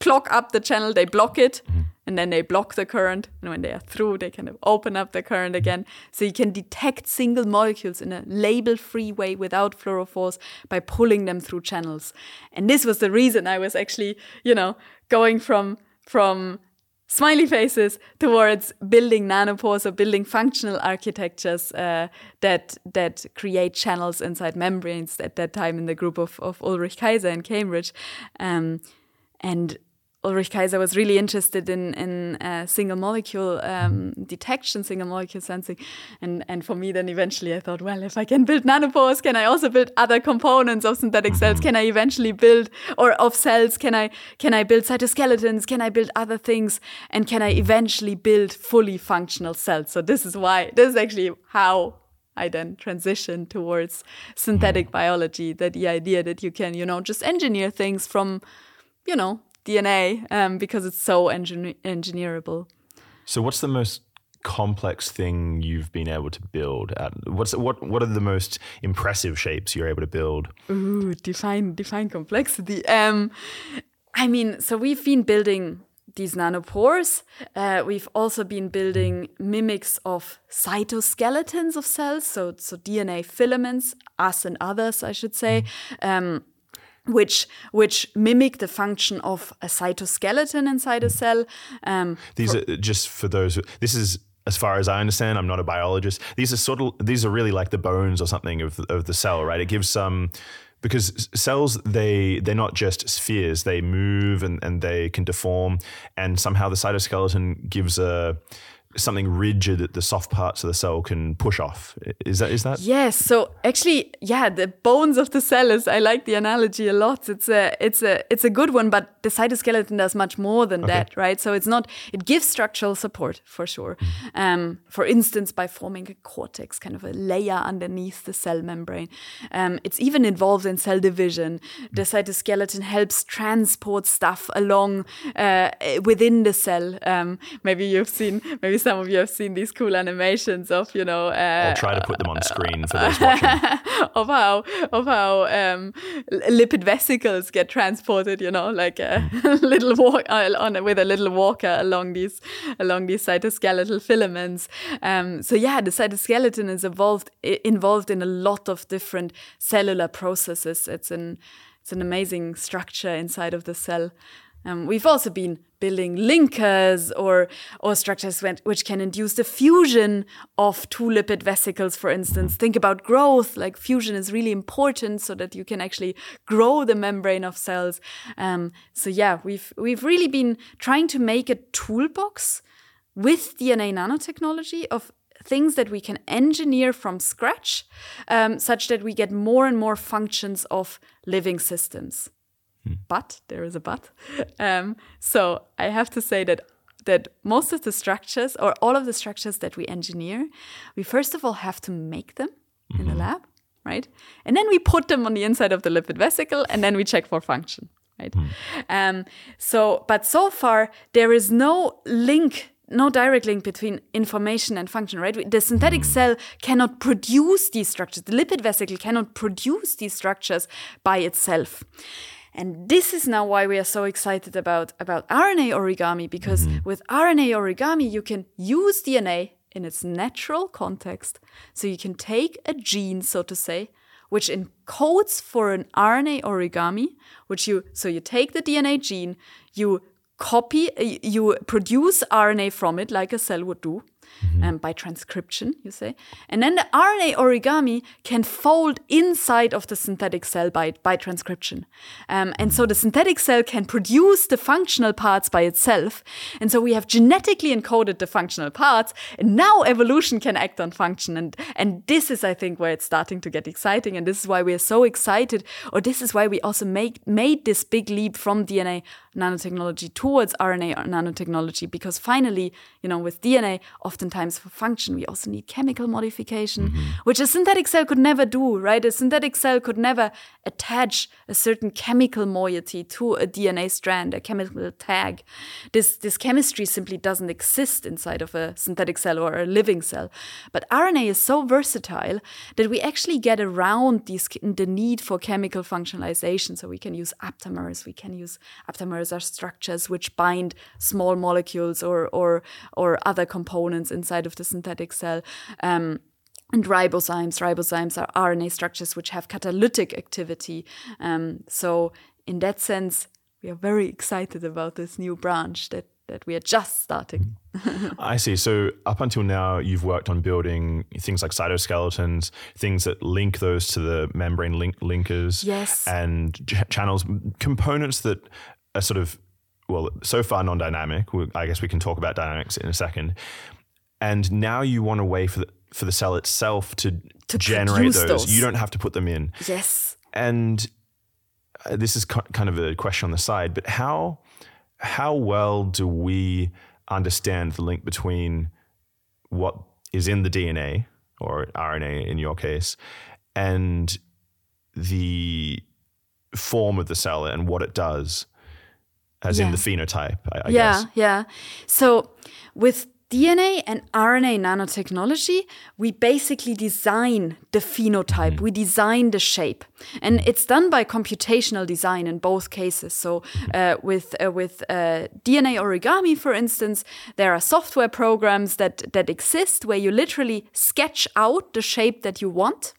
clog up the channel, they block it, and then they block the current. And when they are through, they kind of open up the current again. So you can detect single molecules in a label free way without fluorophores by pulling them through channels. And this was the reason I was actually, you know, going from from smiley faces towards building nanopores or building functional architectures uh, that that create channels inside membranes at that time in the group of, of Ulrich Keyser in Cambridge. Um, and Ulrich Keyser was really interested in in uh, single molecule um, detection, single molecule sensing, and and for me, then eventually I thought, well, if I can build nanopores, can I also build other components of synthetic cells? Can I eventually build or of cells? Can I can I build cytoskeletons? Can I build other things? And can I eventually build fully functional cells? So this is why this is actually how I then transitioned towards synthetic biology. That the idea that you can, you know, just engineer things from, you know, DNA um, because it's so engin- engineerable. So, what's the most complex thing you've been able to build? At, what's what? What are the most impressive shapes you're able to build? Ooh, define define complexity. Um, I mean, so we've been building these nanopores. Uh, we've also been building mimics of cytoskeletons of cells, so so DNA filaments, us and others, I should say. Um, which which mimic the function of a cytoskeleton inside a cell. Um, These are just for those. Who, this is as far as I understand. I'm not a biologist. These are sort of these are really like the bones or something of of the cell, right? It gives some. Because cells, they they're not just spheres. They move and, and they can deform, and somehow the cytoskeleton gives a something rigid that the soft parts of the cell can push off. Is that is that? Yes. So actually, yeah, the bones of the cell is. I like the analogy a lot. It's a it's a it's a good one, but the cytoskeleton does much more than that, right? So it's not. It gives structural support for sure. Um, for instance, by forming a cortex, kind of a layer underneath the cell membrane. Um, it's even involved in cell division. The cytoskeleton helps transport stuff along uh, within the cell. Um, maybe you've seen. Maybe some of you have seen these cool animations of you know. Uh, I'll try to put them on screen for those watching. <laughs> of how of how um, lipid vesicles get transported, you know, like a <laughs> little walk uh, on with a little walker along these along these cytoskeletal filaments. Um, so yeah, the cytoskeleton is involved involved in a lot of different cellular processes. It's an it's an amazing structure inside of the cell. Um, we've also been building linkers or or structures which can induce the fusion of two lipid vesicles, for instance. Think about growth. Like fusion is really important so that you can actually grow the membrane of cells. Um, so yeah, we've we've really been trying to make a toolbox with DNA nanotechnology of things that we can engineer from scratch, um, such that we get more and more functions of living systems. But there is a but. Um, so I have to say that that most of the structures or all of the structures that we engineer, we first of all have to make them mm-hmm. in the lab, right? And then we put them on the inside of the lipid vesicle, and then we check for function, right? Mm. Um, so, but so far there is no link no direct link between information and function, right? The synthetic mm. cell cannot produce these structures. The lipid vesicle cannot produce these structures by itself. And this is now why we are so excited about, about RNA origami, because mm-hmm. with RNA origami, you can use DNA in its natural context. So you can take a gene, so to say, which encodes for an RNA origami, which you, so you take the DNA gene, you copy, you produce RNA from it like a cell would do mm-hmm. um, by transcription, you say. And then the RNA origami can fold inside of the synthetic cell by, by transcription. Um, and so the synthetic cell can produce the functional parts by itself. And so we have genetically encoded the functional parts, and now evolution can act on function. And, and this is, I think, where it's starting to get exciting. And this is why we are so excited, or this is why we also make, made this big leap from DNA nanotechnology towards RNA nanotechnology, because finally, you know, with DNA, oftentimes for function, we also need chemical modification, mm-hmm. which a synthetic cell could never do, right? A synthetic cell could never attach a certain chemical moiety to a DNA strand, a chemical tag. This, this chemistry simply doesn't exist inside of a synthetic cell or a living cell. But RNA is so versatile that we actually get around these, the need for chemical functionalization. So we can use aptamers, we can use aptamers are structures which bind small molecules or, or, or other components inside of the synthetic cell. Um, and ribozymes. Ribozymes are RNA structures which have catalytic activity. Um, so, in that sense, we are very excited about this new branch that that we are just starting. <laughs> I see. So up until now, you've worked on building things like cytoskeletons, things that link those to the membrane link linkers, yes, and channels, components that are sort of well, so far non-dynamic. I guess we can talk about dynamics in a second and now you want a way for the, for the cell itself to, to generate those. those. You don't have to put them in. Yes. And uh, this is kind of a question on the side, but how how well do we understand the link between what is in the DNA or RNA in your case and the form of the cell and what it does as yeah. in the phenotype I, I yeah guess. yeah so with DNA and RNA nanotechnology, we basically design the phenotype, mm. we design the shape. And it's done by computational design in both cases. So, uh, with, uh, with uh, DNA origami, for instance, there are software programs that, that exist where you literally sketch out the shape that you want.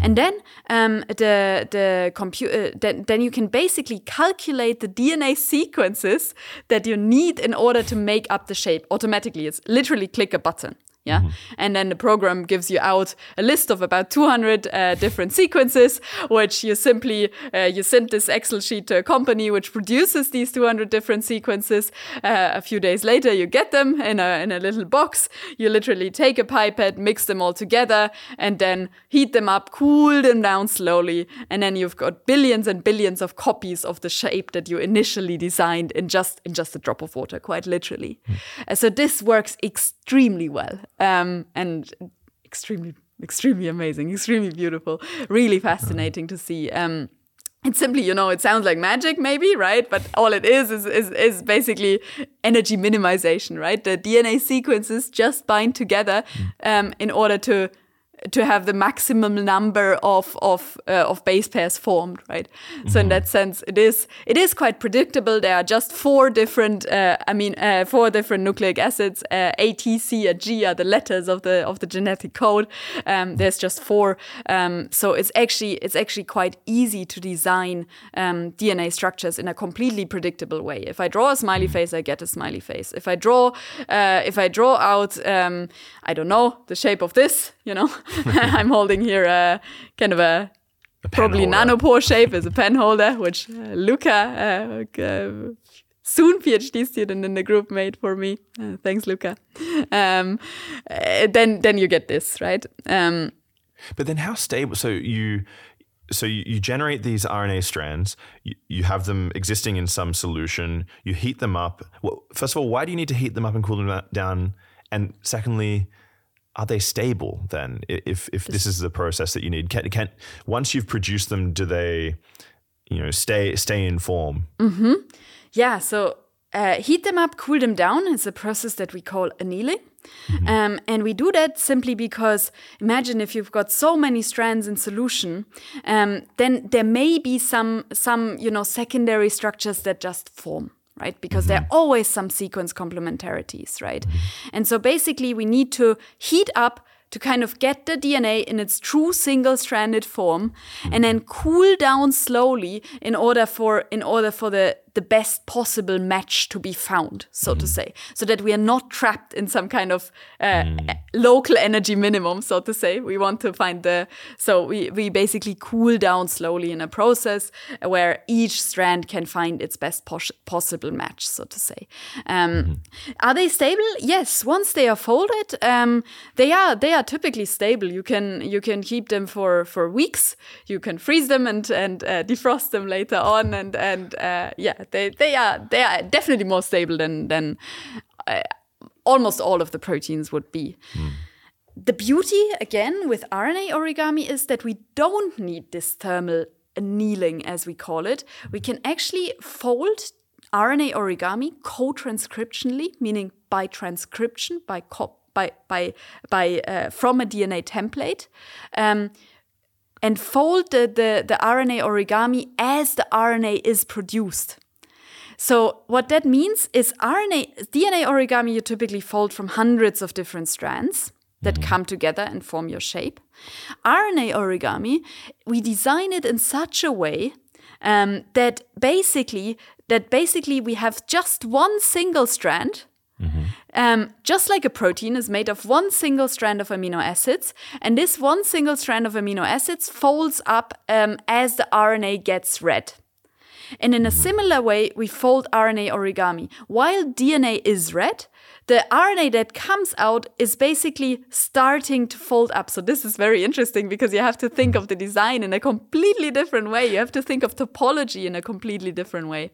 And then um, the the computer uh, then, then you can basically calculate the DNA sequences that you need in order to make up the shape automatically. It's literally click a button. Yeah. Mm -hmm. And then the program gives you out a list of about 200 uh, different sequences, which you simply, uh, you send this Excel sheet to a company which produces these 200 different sequences. Uh, a few days later, you get them in a, in a little box. You literally take a pipette, mix them all together, and then heat them up, cool them down slowly. And then you've got billions and billions of copies of the shape that you initially designed in just, in just a drop of water, quite literally. Mm. so this works extremely well um, and extremely, extremely amazing, extremely beautiful, really fascinating to see. Um, it's simply, you know, it sounds like magic, maybe, right? But all it is is, is is basically energy minimization, right? The DNA sequences just bind together um, in order to to have the maximum number of of uh, of base pairs formed, right? So in that sense, it is it is quite predictable. There are just four different, uh, I mean, uh, four different nucleic acids. Uh, A, T, C, and G are the letters of the of the genetic code. Um, there's just four, um, so it's actually it's actually quite easy to design um, DNA structures in a completely predictable way. If I draw a smiley face, I get a smiley face. If I draw uh, if I draw out, um, I don't know the shape of this, you know. <laughs> I'm holding here a kind of a, probably holder. nanopore shape as a pen holder, which uh, Luca, uh, uh, soon PhD student in the group, made for me. Uh, thanks, Luca. Um, uh, then then you get this right. Um, But then how stable? So you, so you, you generate these RNA strands. You, you have them existing in some solution. You heat them up. Well, first of all, why do you need to heat them up and cool them down? And secondly, are they stable then? If if this is the process that you need, can, can once you've produced them, do they, you know, stay stay in form? Yeah, so uh, heat them up, cool them down is a process that we call annealing. Um, and we do that simply because imagine if you've got so many strands in solution, um, then there may be some some you know secondary structures that just form. Right, because there mm-hmm. are always some sequence complementarities, right? Mm-hmm. And so basically, we need to heat up to kind of get the DNA in its true single-stranded form, and mm-hmm. then cool down slowly in order for in order for the the best possible match to be found, so to say, so that we are not trapped in some kind of uh, local energy minimum, so to say. We want to find the so we we basically cool down slowly in a process where each strand can find its best pos- possible match, so to say. Um, Are they stable? Yes. Once they are folded, um, they are they are typically stable. You can you can keep them for for weeks. You can freeze them and and uh, defrost them later on, and and uh, yeah, they they are they are definitely more stable than than uh, almost all of the proteins would be. The beauty again with RNA origami is that we don't need this thermal annealing, as we call it. We can actually fold RNA origami co-transcriptionally, meaning by transcription, by co- by by by uh, from a DNA template. Um, and fold the, the, the RNA origami as the RNA is produced. So what that means is RNA DNA origami you typically fold from hundreds of different strands that come together and form your shape. RNA origami, we design it in such a way um, that basically that basically we have just one single strand um, just like a protein is made of one single strand of amino acids, and this one single strand of amino acids folds up um, as the RNA gets read. And in a similar way, we fold RNA origami. While DNA is read, the RNA that comes out is basically starting to fold up. So this is very interesting because you have to think of the design in a completely different way. You have to think of topology in a completely different way.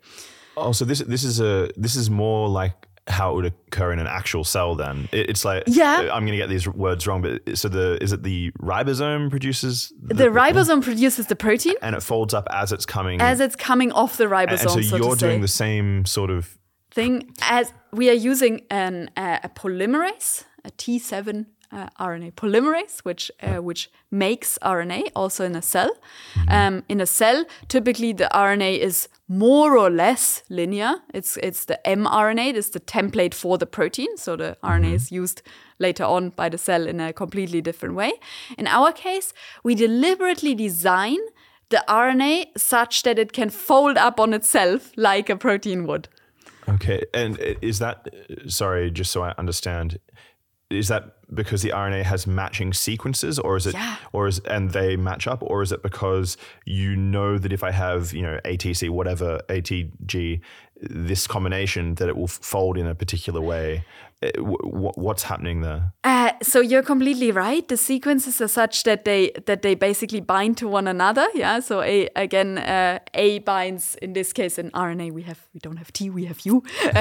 Oh, so this this is a this is more like how it would occur in an actual cell. Then It- it's like Yeah. I'm going to get these words wrong, but so the is it the ribosome produces The ribosome produces the protein and it folds up as it's coming as it's coming off the ribosome. and so so you're doing say. the same sort of thing as we are using an, uh, a polymerase, a T7 uh, RNA polymerase, which uh, which makes RNA also in a cell. Um, in a cell, typically the RNA is more or less linear. It's it's the mRNA, it's the template for the protein. So the RNA is used later on by the cell in a completely different way. In our case, we deliberately design the RNA such that it can fold up on itself like a protein would. Okay, and is that sorry? Just so I understand, is that because the RNA has matching sequences, or is it, Yeah. or is and they match up, or is it because you know that if I have you know ATC whatever ATG this combination that it will fold in a particular way? Uh, wh- wh- What's happening there? Uh, so you're completely right. The sequences are such that they that they basically bind to one another. Yeah. So a again uh, A binds in this case in RNA we have we don't have T we have U. <laughs>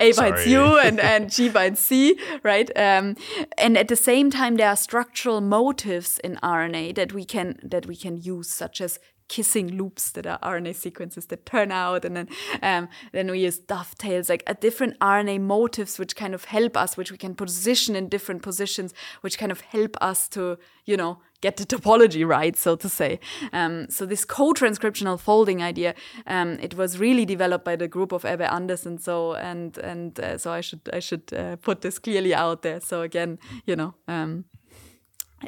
a <laughs> binds U and and G binds C. Right. Um, and at the same time there are structural motives in RNA that we can that we can use such as kissing loops that are RNA sequences that turn out, and then um, then we use dovetails, like a different RNA motifs, which kind of help us, which we can position in different positions, which kind of help us to you know get the topology right, so to say. Um, so this co-transcriptional folding idea, um, it was really developed by the group of Ebbe Andersen. So and and uh, so I should I should uh, put this clearly out there. So again, you know. Um,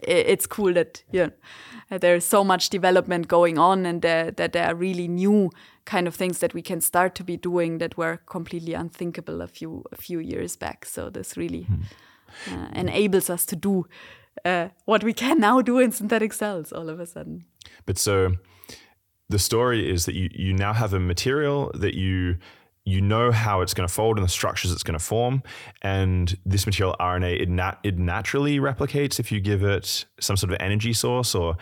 it's cool that yeah, there's so much development going on, and uh, that there are really new kind of things that we can start to be doing that were completely unthinkable a few a few years back. So this really uh, enables us to do uh, what we can now do in synthetic cells all of a sudden. But so the story is that you, you now have a material that you you know how it's going to fold and the structures it's going to form. And this material RNA, it, nat- it naturally replicates if you give it some sort of energy source or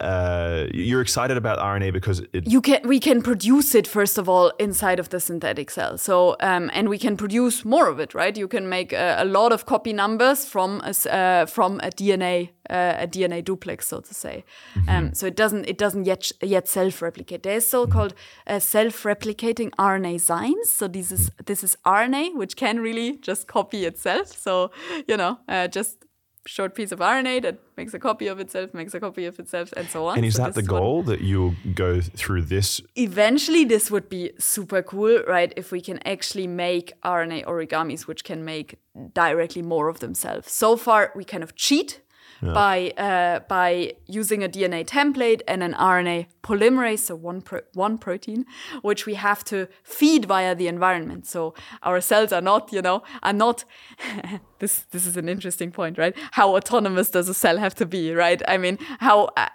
uh, you're excited about RNA because it. You can we can produce it first of all inside of the synthetic cell. So um, and we can produce more of it, right? You can make a, a lot of copy numbers from a, uh, from a DNA uh, a DNA duplex, so to say. Mm -hmm. um, so it doesn't it doesn't yet yet self replicate. There's so-called uh, self replicating RNA signs. So this is this is RNA which can really just copy itself. So you know uh, just short piece of RNA that makes a copy of itself, makes a copy of itself, and so on. And is so that the goal that you'll go through this? Eventually, this would be super cool, right? If we can actually make RNA origamis which can make directly more of themselves. So far, we kind of cheat yeah. by uh, by using a DNA template and an RNA polymerase, so one pro one protein, which we have to feed via the environment. So our cells are not, you know, are not. <laughs> this this is an interesting point, right? How autonomous does a cell have to be, right? I mean, how. Uh,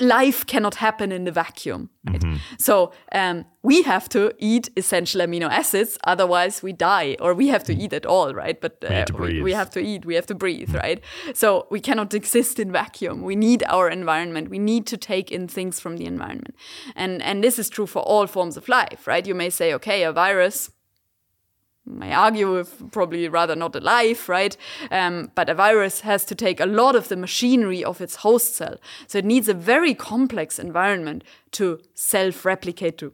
life cannot happen in the vacuum. Right? Mm -hmm. So um, we have to eat essential amino acids, otherwise we die, or we have to eat at all, right? But uh, we, we, we, have to eat, we have to breathe, mm -hmm. right? So we cannot exist in vacuum. We need our environment. We need to take in things from the environment, and and this is true for all forms of life, right? You may say, okay, a virus may argue with probably rather not alive, right? Um, but a virus has to take a lot of the machinery of its host cell. So it needs a very complex environment to self replicate, to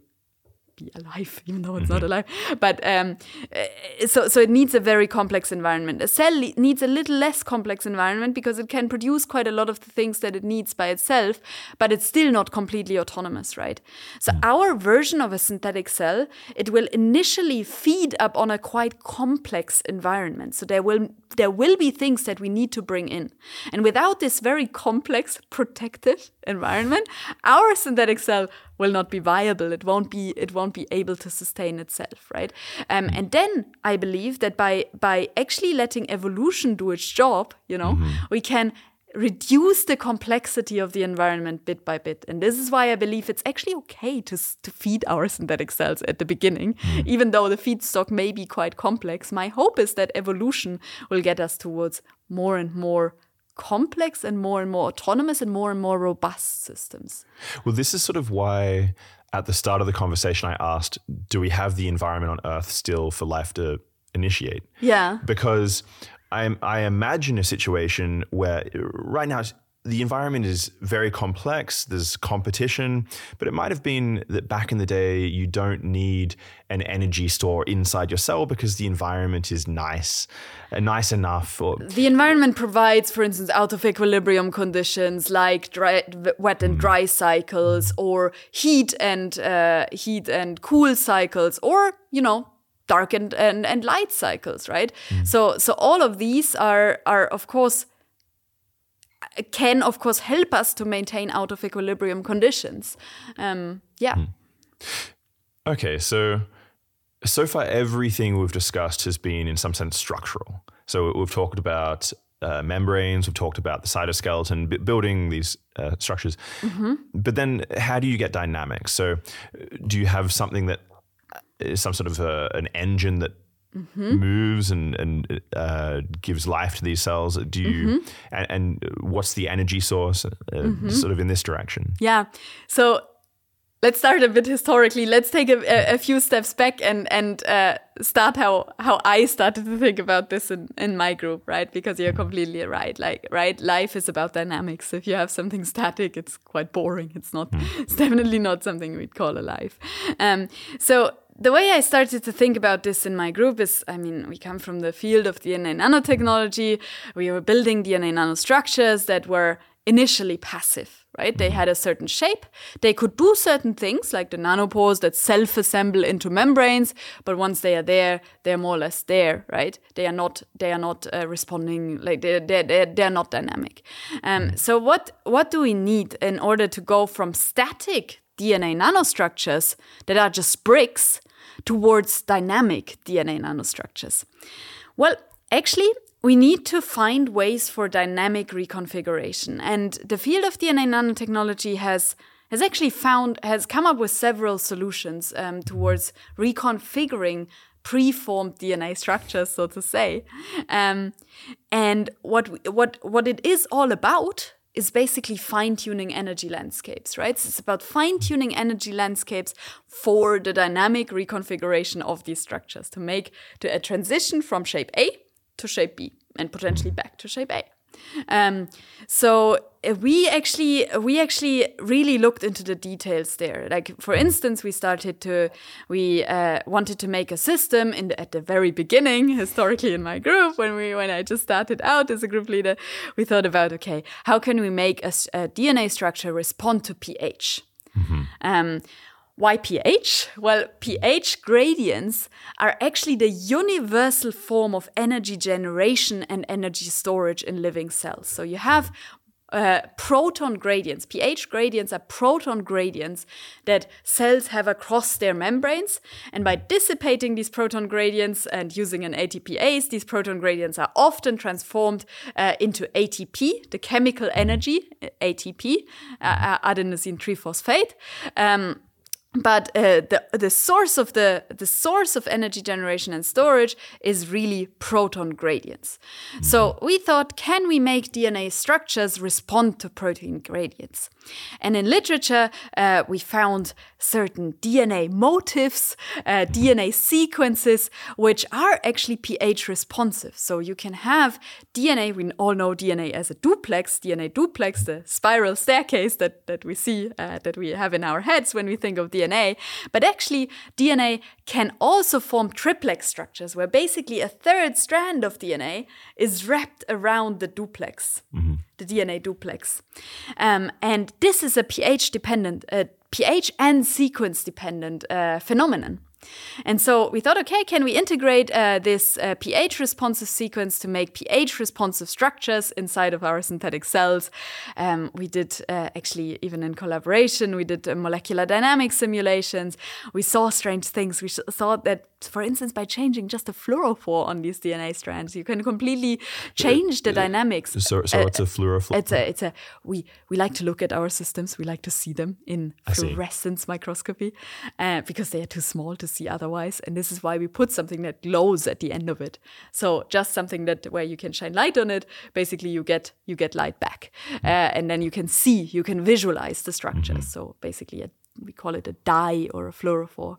be alive, <laughs> even though it's not mm-hmm. alive. But um, uh, so so it needs a very complex environment. A cell needs a little less complex environment because it can produce quite a lot of the things that it needs by itself, but it's still not completely autonomous, right? So mm. our version of a synthetic cell, it will initially feed up on a quite complex environment. So there will there will be things that we need to bring in, and without this very complex protected environment, our synthetic cell will not be viable. It won't be it won't be able to sustain itself, right? Um, and then I believe that by by actually letting evolution do its job, you know, mm -hmm. we can reduce the complexity of the environment bit by bit. And this is why I believe it's actually okay to, to feed our synthetic cells at the beginning, mm. even though the feedstock may be quite complex. My hope is that evolution will get us towards more and more complex and more and more autonomous and more and more robust systems. Well, this is sort of why at the start of the conversation I asked, do we have the environment on Earth still for life to initiate? Yeah. Because I, I imagine a situation where right now the environment is very complex. There's competition, but it might have been that back in the day, you don't need an energy store inside your cell because the environment is nice, uh, nice enough. Or the environment provides, for instance, out of equilibrium conditions like dry, wet and dry cycles, or heat and uh, heat and cool cycles, or you know dark and, and, and light cycles, right? Mm. So so all of these are are of course can of course help us to maintain out of equilibrium conditions. Um, yeah. Hmm. Okay, so so far everything we've discussed has been in some sense structural. So we've talked about uh, membranes, we've talked about the cytoskeleton, b- building these uh, structures. Mm-hmm. But then, how do you get dynamics? So, do you have something that is some sort of a, an engine that mm-hmm. moves and and uh, gives life to these cells? Do you mm-hmm. and, and, what's the energy source uh, mm-hmm. sort of in this direction? Yeah, so let's start a bit historically. Let's take a, a, few steps back and and uh, start how how I started to think about this in, in my group, right? Because you're completely right. Like, right, life is about dynamics. If you have something static, it's quite boring. It's not. It's definitely not something we'd call alive. Um, so the way I started to think about this in my group is I mean, we come from the field of DNA nanotechnology. We were building DNA nanostructures that were initially passive, right? They had a certain shape. They could do certain things like the nanopores that self assemble into membranes, but once they are there, they're more or less there, right? They are not, they are not uh, responding, like they're, they're, they're, not dynamic. Um, so what, what do we need in order to go from static DNA nanostructures that are just bricks towards dynamic DNA nanostructures? Well, actually, we need to find ways for dynamic reconfiguration. And the field of DNA nanotechnology has has actually found has come up with several solutions um, towards reconfiguring preformed DNA structures, so to say. Um, and what what what it is all about is basically fine tuning energy landscapes, right? So it's about fine tuning energy landscapes for the dynamic reconfiguration of these structures to make to a transition from shape A to shape B and potentially back to shape A. Um, so uh, we actually we actually really looked into the details there. Like for instance, we started to we uh, wanted to make a system in the, at the very beginning, <laughs> historically in my group when we when I just started out as a group leader. We thought about okay, how can we make a, a DNA structure respond to pH? Um, why pH? Well, pH gradients are actually the universal form of energy generation and energy storage in living cells. So you have uh, proton gradients. pH gradients are proton gradients that cells have across their membranes. And by dissipating these proton gradients and using an ATPase, these proton gradients are often transformed uh, into ATP, the chemical energy, ATP, uh, adenosine triphosphate. Um, but uh, the the source of the the source of energy generation and storage is really proton gradients. So we thought, can we make DNA structures respond to proton gradients? And in literature, uh, we found certain DNA motifs, uh, DNA sequences, which are actually pH responsive. So you can have DNA. We all know DNA as a duplex, DNA duplex, the spiral staircase that that we see uh, that we have in our heads when we think of DNA. DNA, but actually, DNA can also form triplex structures where basically a third strand of DNA is wrapped around the duplex, the DNA duplex. Um, and this is a pH dependent, uh, pH and sequence dependent uh, phenomenon. And so we thought, okay, can we integrate uh, this uh, pH responsive sequence to make pH responsive structures inside of our synthetic cells? Um, we did uh, actually, even in collaboration, we did uh, molecular dynamic simulations. We saw strange things. We thought that, for instance, by changing just a fluorophore on these DNA strands, you can completely change the dynamics. So, so Uh, it's a fluorophore. It's a, it's a. We we like to look at our systems. We like to see them in fluorescence microscopy, uh, because they are too small to see otherwise. And this is why we put something that glows at the end of it. So just something that where you can shine light on it. Basically, you get you get light back, uh, and then you can see, you can visualize the structures. So basically, a we call it a dye or a fluorophore.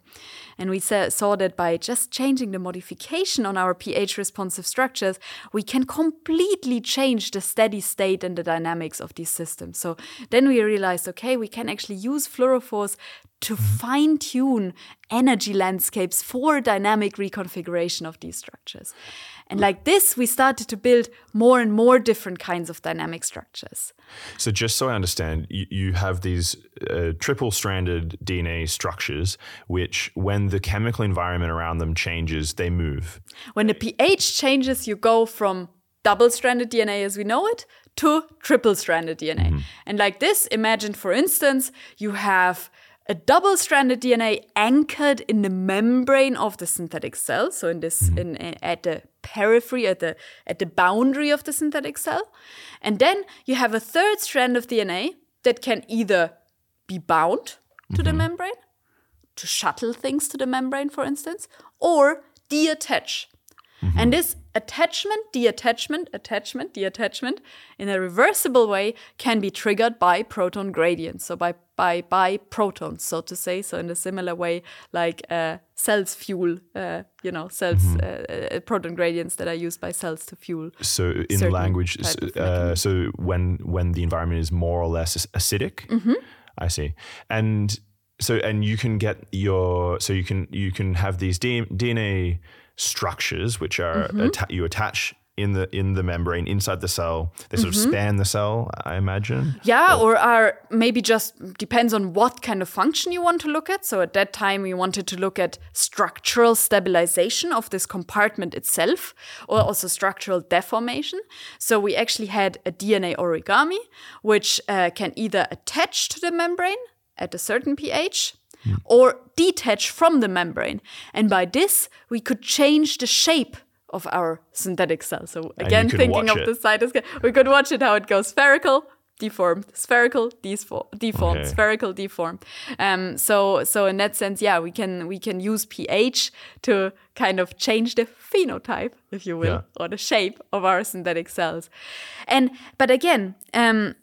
And we saw that by just changing the modification on our pH responsive structures, we can completely change the steady state and the dynamics of these systems. So then we realized okay, we can actually use fluorophores to mm-hmm. fine tune energy landscapes for dynamic reconfiguration of these structures. And like this, we started to build more and more different kinds of dynamic structures. So, just so I understand, you, you have these uh, triple stranded DNA structures, which, when the chemical environment around them changes, they move. When the pH changes, you go from double stranded DNA as we know it to triple stranded DNA. And like this, imagine, for instance, you have a double stranded DNA anchored in the membrane of the synthetic cell. So in this, mm-hmm. in, in- at the periphery, at the at the boundary of the synthetic cell, and then you have a third strand of DNA that can either be bound to the mm-hmm. membrane to shuttle things to the membrane, for instance, or deattach. Mm-hmm. And this attachment, deattachment, attachment, deattachment in a reversible way can be triggered by proton gradients. So by, by by protons, so to say. So in a similar way, like uh, cells fuel, uh, you know, cells Mm-hmm. uh, uh, proton gradients that are used by cells to fuel. So in language, so, uh, so when when the environment is more or less acidic, Mm-hmm. I see, and so and you can get your so you can you can have these D- DNA structures which are Mm-hmm. atta- you attach in the in the membrane inside the cell. They sort Mm-hmm. of span the cell, I imagine. Yeah, or are maybe just depends on what kind of function you want to look at. So at that time, we wanted to look at structural stabilization of this compartment itself, or also structural deformation. So we actually had a DNA origami, which uh, can either attach to the membrane at a certain pH. Or detach from the membrane. And by this, we could change the shape of our synthetic cell. So again, thinking of it. the cytoscape, we could watch it how it goes spherical, deformed, spherical, deformed, Okay. spherical, deformed. Um, so so in that sense, yeah, we can we can use pH to kind of change the phenotype, if you will, Yeah. or the shape of our synthetic cells. And but again, um,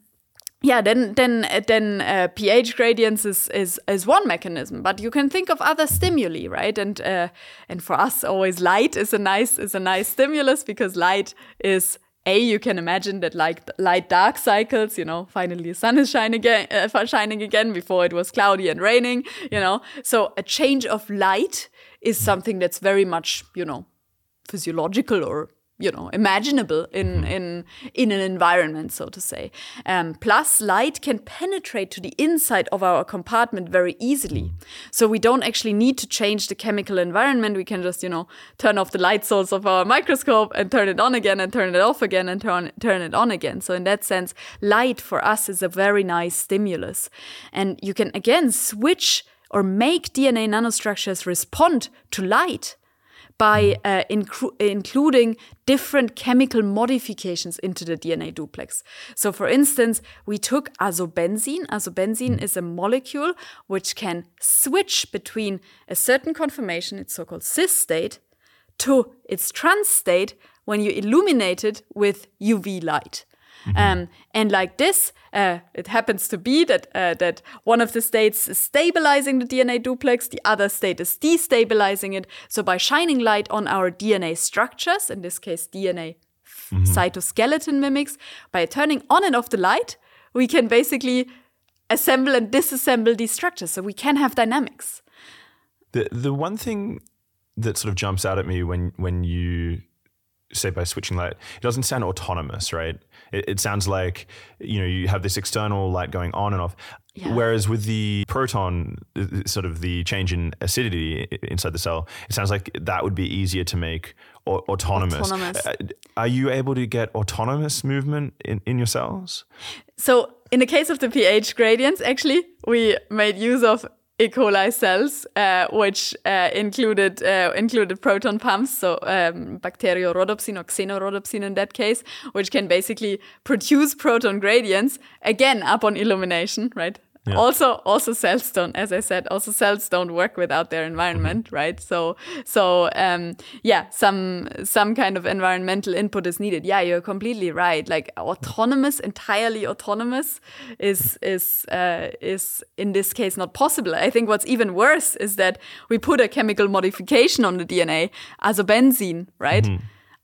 yeah, then then then uh, pH gradients is, is is one mechanism, but you can think of other stimuli, right? And uh, and for us, always light is a nice is a nice stimulus because light is a you can imagine that like light dark cycles, you know, finally the sun is shining again, uh, shining again. Before it was cloudy and raining, you know. So a change of light is something that's very much you know physiological or you know imaginable in in in an environment so to say. Um, plus light can penetrate to the inside of our compartment very easily. So we don't actually need to change the chemical environment. We can just you know turn off the light source of our microscope and turn it on again and turn it off again and turn turn it on again. So in that sense light for us is a very nice stimulus. And you can again switch or make DNA nanostructures respond to light by uh, inclu- including different chemical modifications into the DNA duplex. So, for instance, we took azobenzene. Azobenzene is a molecule which can switch between a certain conformation, its so called cis state, to its trans state when you illuminate it with UV light. Um, and like this, uh, it happens to be that uh, that one of the states is stabilizing the DNA duplex, the other state is destabilizing it. So by shining light on our DNA structures, in this case DNA cytoskeleton mimics, by turning on and off the light, we can basically assemble and disassemble these structures. So we can have dynamics. The the one thing that sort of jumps out at me when when you say by switching light, it doesn't sound autonomous, right? It, it sounds like you know you have this external light going on and off. Yeah. Whereas with the proton, uh, sort of the change in acidity inside the cell, it sounds like that would be easier to make autonomous. Autonomous. Uh, Are you able to get autonomous movement in, in your cells? So in the case of the pH gradients, actually, we made use of E. coli cells, uh, which uh, included uh, included proton pumps, so um, bacteriorhodopsin or xenorhodopsin in that case, which can basically produce proton gradients again upon illumination, right? Also, also cells don't, as I said, also cells don't work without their environment, right? So, so um, yeah, some some kind of environmental input is needed. Yeah, you're completely right. Like autonomous, entirely autonomous, is is uh, is in this case not possible. I think what's even worse is that we put a chemical modification on the DNA, azobenzene, right?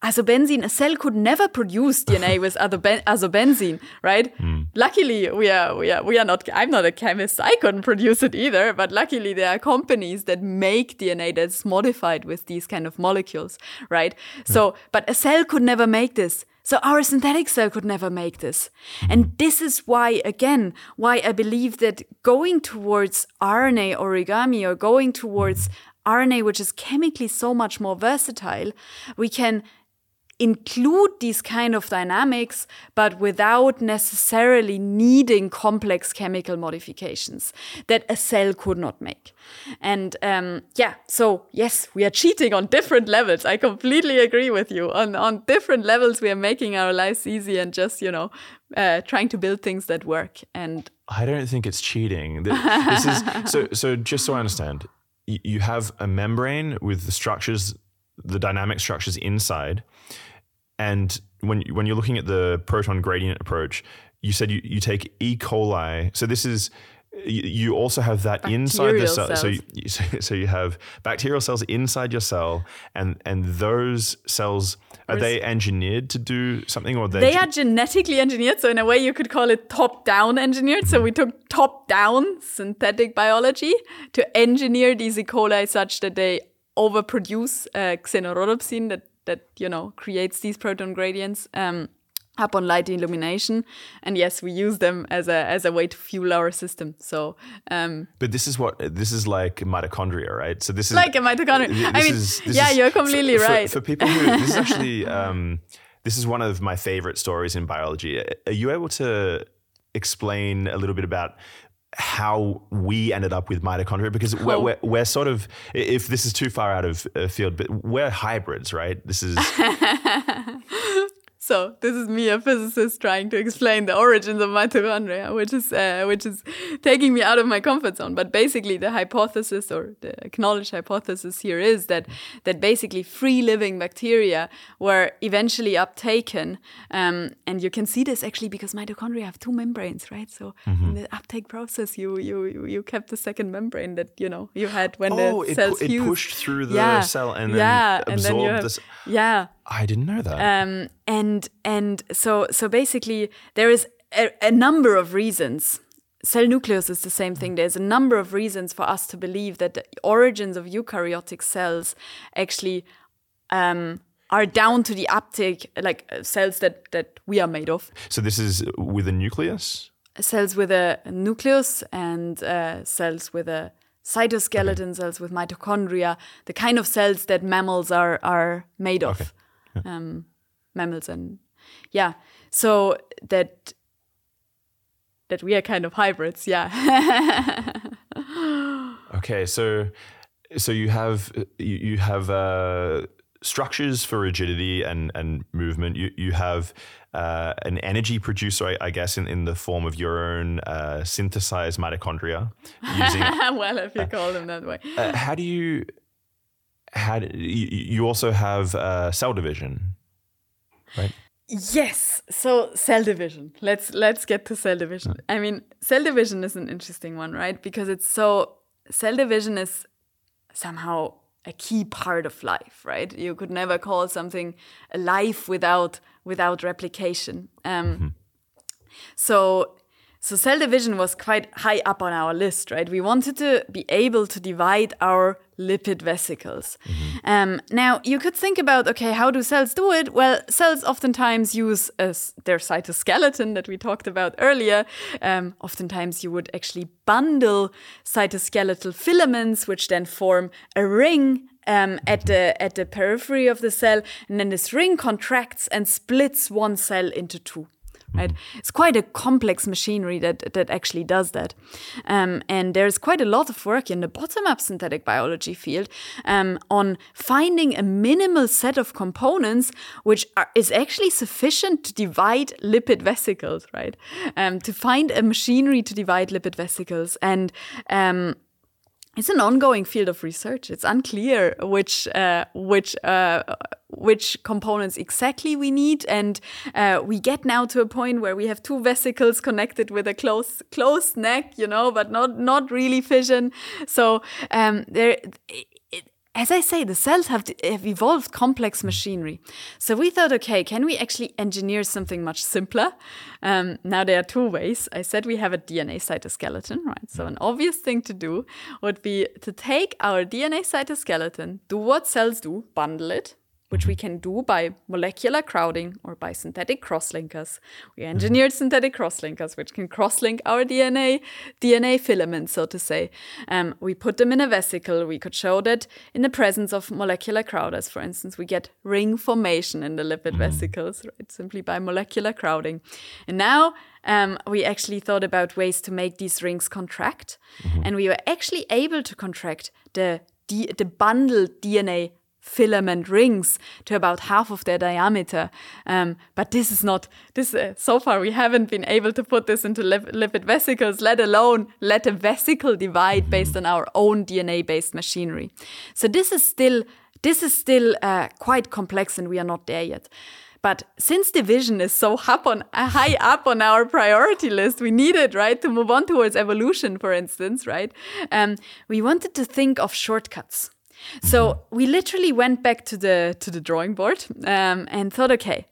azobenzene, a cell could never produce DNA <laughs> with azoben- azobenzene, right? Luckily, we are, we are, we are not, I'm not a chemist. I couldn't produce it either, but luckily there are companies that make DNA that's modified with these kind of molecules, right? So, hmm. but a cell could never make this. So our synthetic cell could never make this. And this is why, again, why I believe that going towards RNA origami or going towards RNA, which is chemically so much more versatile, we can include these kind of dynamics, but without necessarily needing complex chemical modifications that a cell could not make. And um, yeah, so yes, we are cheating on different levels. I completely agree with you. On on different levels, we are making our lives easy and just you know uh, trying to build things that work. And I don't think it's cheating. This is <laughs> so. So just so I understand, you have a membrane with the structures, the dynamic structures inside, and when when you're looking at the proton gradient approach, you said you, you take E. coli. So this is you, you also have that inside the Bacterial cell. So you, <laughs> so, you have bacterial cells inside your cell, and and those cells are they engineered to do something, or They are genetically engineered, so in a way you could call it top-down engineered. So we took top-down synthetic biology to engineer these E. coli such that they overproduce uh, xenorhodopsin that that you know creates these proton gradients um, upon light illumination. And yes, we use them as a as a way to fuel our system. So um, But this is what this is like mitochondria, right? So this is like a mitochondria. I mean, is- yeah, is- you're completely for, for- right. For, people who this is actually um, this is one of my favorite stories in biology. Are you able to explain a little bit about how we ended up with mitochondria? Because we're, Oh. we're, we're sort of if this is too far out of uh, field, but we're hybrids, right? This is <laughs> So this is me, a physicist, trying to explain the origins of mitochondria, which is uh, which is taking me out of my comfort zone. But basically, the hypothesis or the acknowledged hypothesis here is that that basically free living bacteria were eventually uptaken, um, and you can see this actually because mitochondria have two membranes, right? So in the uptake process, you you you- kept the second membrane that you know you had when oh, the it, cells it fused. pushed through the yeah. cell and then yeah, and then absorbed have, this. yeah. I didn't know that. Um, and and so so basically there is a, a number of reasons. Cell nucleus is the same thing. There's a number of reasons for us to believe that the origins of eukaryotic cells actually um, are down to the uptake, like uh, cells that that we are made of. so this is with a nucleus. Cells with a nucleus and uh, cells with a cytoskeleton, cells with mitochondria, the kind of cells that mammals are are made of. <laughs> Um, mammals and yeah, so that that we are kind of hybrids. Yeah, <laughs> Okay, so so you have you, you have uh, structures for rigidity and and movement. You you have uh, an energy producer, I, I guess, in, in the form of your own uh, synthesized mitochondria. Using <laughs> well, if you call them that way. uh, how do you do, you, also have uh, cell division, right? Yes. So cell division. Let's let's get to cell division. I mean, cell division is an interesting one, right? Because it's so cell division is somehow a key part of life, right? You could never call something alive without without replication. Um, So so cell division was quite high up on our list, right? We wanted to be able to divide our lipid vesicles. Um, now you could think about, okay, how do cells do it? Well, cells oftentimes use their cytoskeleton that we talked about earlier. Um, oftentimes you would actually bundle cytoskeletal filaments, which then form a ring um, at the at the periphery of the cell, and then this ring contracts and splits one cell into two right? It's quite a complex machinery that that actually does that, um, and there's quite a lot of work in the bottom-up synthetic biology field um, on finding a minimal set of components which are, is actually sufficient to divide lipid vesicles, right? Um, to find a machinery to divide lipid vesicles and um, it's an ongoing field of research. It's unclear which uh, which uh, which components exactly we need, and uh, we get now to a point where we have two vesicles connected with a close close neck, you know, but not not really fission. So um, there. As I say, the cells have, have evolved complex machinery. So we thought, okay, can we actually engineer something much simpler? Um, now there are two ways. I said we have a DNA cytoskeleton, right? So an obvious thing to do would be to take our DNA cytoskeleton, do what cells do, bundle it, which we can do by molecular crowding or by synthetic crosslinkers. We engineered synthetic crosslinkers, which can crosslink our DNA, DNA filaments, so to say. Um, we put them in a vesicle. We could show that in the presence of molecular crowders, for instance, we get ring formation in the lipid vesicles, right? Simply by molecular crowding. And now um, we actually thought about ways to make these rings contract, and we were actually able to contract the D- the bundled DNA filament rings to about half of their diameter. Um, but this is not this. Uh, so far, we haven't been able to put this into lip- lipid vesicles, let alone let a vesicle divide based on our own DNA-based machinery. So this is still this is still uh, quite complex, and we are not there yet. But since division is so up on, high up on our priority list, we needed, right, to move on towards evolution, for instance, right? Um, we wanted to think of shortcuts. So we literally went back to the to the drawing board um, and thought, okay,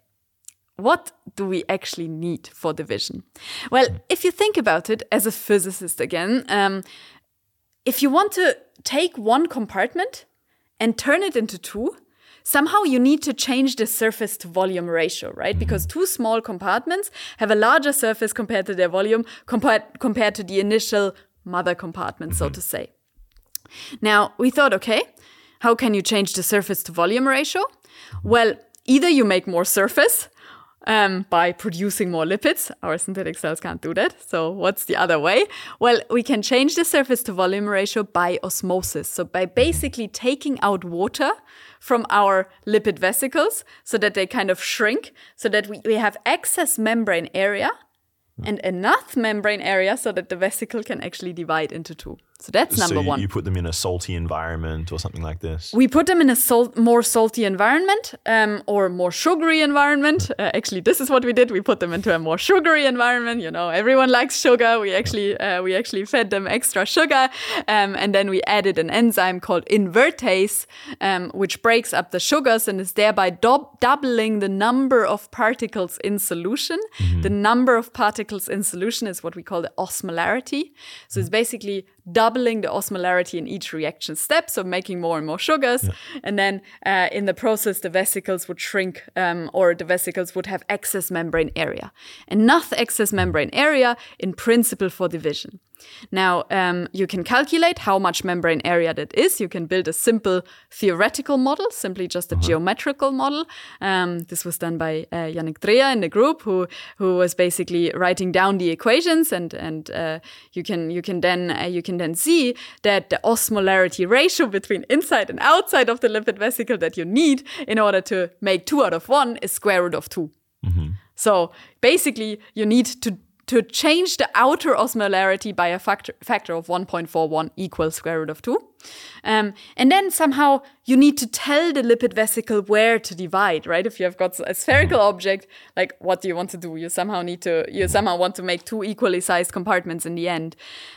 what do we actually need for division? Well, if you think about it as a physicist again, um, if you want to take one compartment and turn it into two, somehow you need to change the surface to volume ratio, right? Because two small compartments have a larger surface compared to their volume compared, compared to the initial mother compartment, so to say. Now, we thought, okay, how can you change the surface to volume ratio? Well, either you make more surface um, by producing more lipids. Our synthetic cells can't do that. So, what's the other way? Well, we can change the surface to volume ratio by osmosis. So, by basically taking out water from our lipid vesicles so that they kind of shrink, so that we, we have excess membrane area and enough membrane area so that the vesicle can actually divide into two. So that's number so you, one. you put them in a salty environment or something like this. We put them in a salt, more salty environment um, or more sugary environment. Uh, actually, this is what we did. We put them into a more sugary environment. You know, everyone likes sugar. We actually uh, we actually fed them extra sugar, um, and then we added an enzyme called invertase, um, which breaks up the sugars and is thereby doub- doubling the number of particles in solution. The number of particles in solution is what we call the osmolarity. So it's basically doubling the osmolarity in each reaction step, so making more and more sugars. And then uh, in the process, the vesicles would shrink um, or the vesicles would have excess membrane area. Enough excess membrane area in principle for division. Now, um, you can calculate how much membrane area that is. You can build a simple theoretical model, simply just a geometrical model. Um, this was done by uh, Yannick Dreher in the group, who who was basically writing down the equations, and and uh, you can you can then uh, you can then see that the osmolarity ratio between inside and outside of the lipid vesicle that you need in order to make two out of one is square root of 2 So basically, you need to to change the outer osmolarity by a factor, factor of 1.41 equals square root of 2. Um, and then somehow you need to tell the lipid vesicle where to divide, right? If you have got a spherical object, like what do you want to do? You somehow need to, you somehow want to make two equally sized compartments in the end.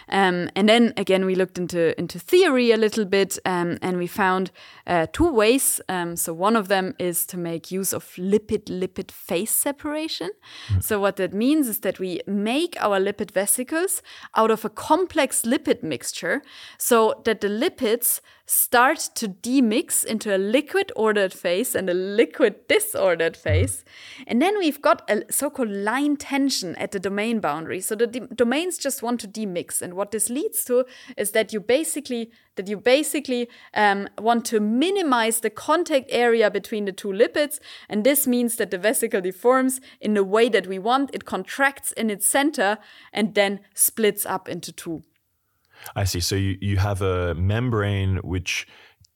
Um, and then again, we looked into, into theory a little bit um, and we found uh, two ways. Um, so one of them is to make use of lipid lipid phase separation. So what that means is that we make our lipid vesicles out of a complex lipid mixture so that the lipids start to demix into a liquid ordered phase and a liquid disordered phase. And then we've got a so called line tension at the domain boundary. So the domains just want to demix. And what this leads to is that you basically that you basically um, want to minimize the contact area between the two lipids. And this means that the vesicle deforms in the way that we want. It contracts in its center and then splits up into two. I see. So you, you have a membrane which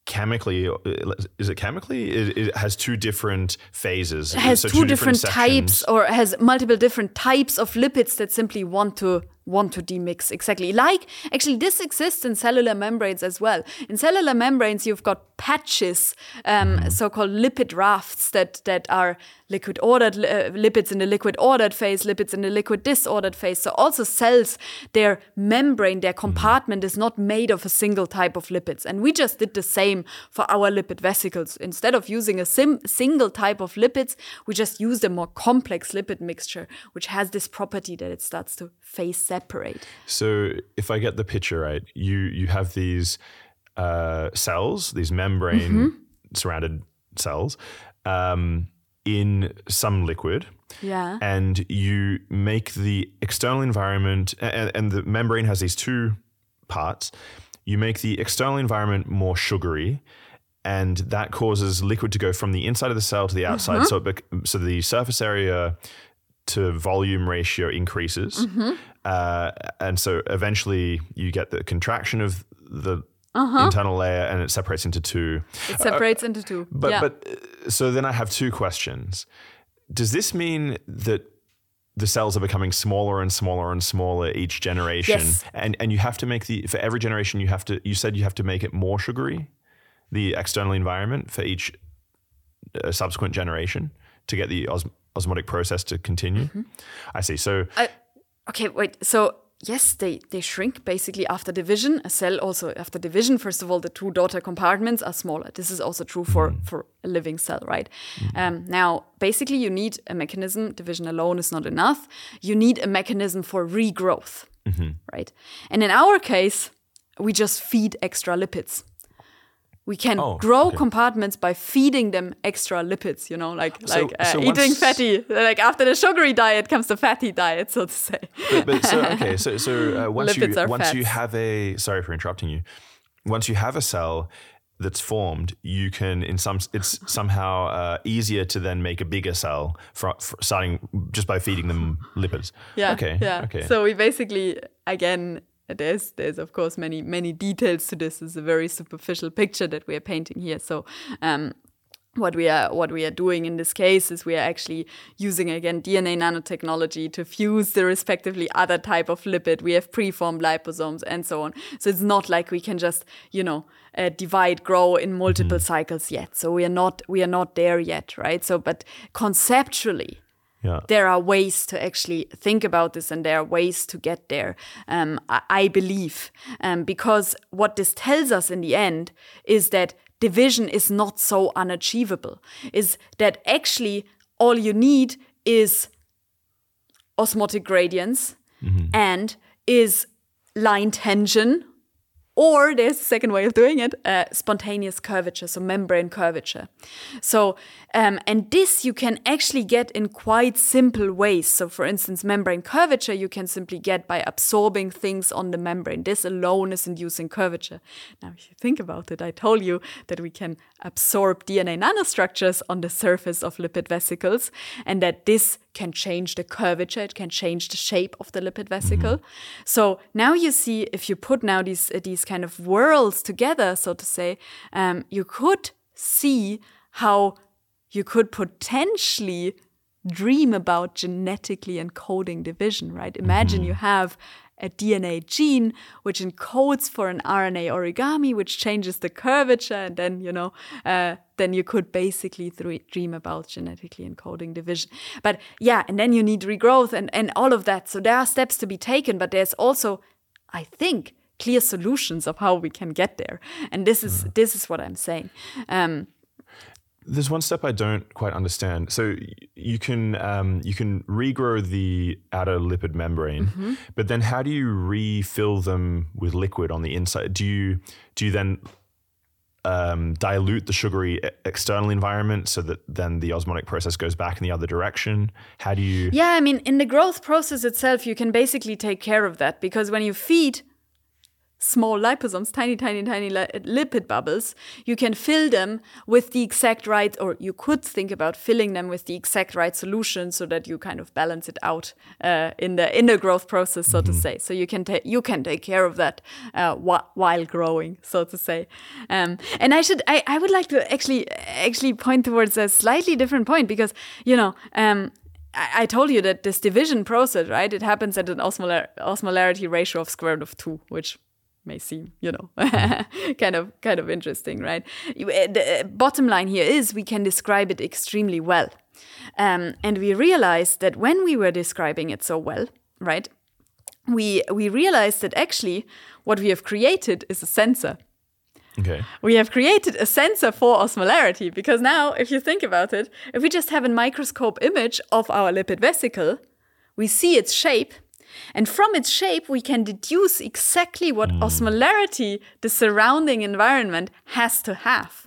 chemically uh, is it chemically? It, it has two different phases. It has So two, different, types or has multiple different types of lipids that simply want to want to demix exactly. Like actually this exists in cellular membranes as well. In cellular membranes you've got patches um, so-called lipid rafts that that are liquid ordered uh, lipids in the liquid ordered phase lipids in the liquid disordered phase. So also cells their membrane their compartment is not made of a single type of lipids. And we just did the same for our lipid vesicles. Instead of using a sim- single type of lipids we just used a more complex lipid mixture which has this property that it starts to phase separate So if I get the picture right, you you have these uh, cells, these membrane Mm-hmm. surrounded cells, um, in some liquid. Yeah. And you make the external environment, and, and the membrane has these two parts. You make the external environment more sugary, and that causes liquid to go from the inside of the cell to the outside. So, it bec- so the surface area to volume ratio increases. Uh, and so eventually you get the contraction of the internal layer and it separates into two. it separates into two But, yeah. but uh, so then I have two questions. Does this mean that the cells are becoming smaller and smaller and smaller each generation? Yes. And, and you have to make the, for every generation, you have to, you said you have to make it more sugary, the external environment for each uh, subsequent generation. to get the os- osmotic process to continue. Mm-hmm. I see. So I, okay, wait. So yes, they they shrink basically after division. A cell also after division. First of all, the two daughter compartments are smaller. This is also true for for a living cell, right? Um, now, basically, you need a mechanism. Division alone is not enough. You need a mechanism for regrowth, right? And in our case, we just feed extra lipids. We can Oh, grow okay. compartments by feeding them extra lipids, you know, like So- like uh, so eating fatty. Like after the sugary diet comes the fatty diet, so to say. but, but so <laughs> okay, so so uh, once Lipids you are once you have a sorry for interrupting you. Once you have a cell that's formed, you can in some it's somehow uh, easier to then make a bigger cell for, starting just by feeding them lipids. Yeah. Okay. Yeah. Okay. So we basically again there's there's of course many many details to this. It's a very superficial picture that we are painting here. So um what we are what we are doing in this case is we are actually using again DNA nanotechnology to fuse the respectively other type of lipid. We have preformed liposomes and so on. So it's not like we can just you know uh, divide grow in multiple cycles yet. So we are not we are not there yet, right? So but conceptually yeah. there are ways to actually think about this and there are ways to get there um, I, I believe um, because what this tells us in the end is that division is not so unachievable is that actually all you need is osmotic gradients and is line tension or there's a second way of doing it uh, spontaneous curvature so membrane curvature. So um, and this you can actually get in quite simple ways. So for instance membrane curvature you can simply get by absorbing things on the membrane. This alone is inducing curvature. Now if you think about it i told you that we can absorb dna nanostructures on the surface of lipid vesicles and that this can change the curvature it can change the shape of the lipid vesicle. So now you see if you put now these uh, these kind of worlds together so to say um, you could see how you could potentially dream about genetically encoding division right? Imagine you have a DNA gene which encodes for an RNA origami, which changes the curvature, and then you know, uh, then you could basically dream about genetically encoding division. But yeah, and then you need regrowth and and all of that. So there are steps to be taken, but there's also, I think, clear solutions of how we can get there. And this is this is what I'm saying. Um, There's one step I don't quite understand. So you can um, you can regrow the outer lipid membrane, Mm-hmm. but then how do you refill them with liquid on the inside? Do you do you then um, dilute the sugary external environment so that then the osmotic process goes back in the other direction? How do you? Yeah, I mean, in the growth process itself, you can basically take care of that because when you feed small liposomes, tiny, tiny, tiny li- lipid bubbles, you can fill them with the exact right, or you could think about filling them with the exact right solution so that you kind of balance it out uh, in the in the growth process, so to say. So you can take you can take care of that uh, wh- while growing, so to say. Um, and I should I, I would like to actually actually point towards a slightly different point because you know. Um, I I told you that this division process, right? It happens at an osmolar- osmolarity ratio of square root of two, which may seem, you know, <laughs> kind of kind of interesting, right? Uh, The uh, bottom line here is we can describe it extremely well, um, and we realized that when we were describing it so well, right? We we realized that actually what we have created is a sensor Okay. we have created a sensor for osmolarity because now, if you think about it, if we just have a microscope image of our lipid vesicle, we see its shape. And from its shape, we can deduce exactly what hmm. osmolarity the surrounding environment has to have.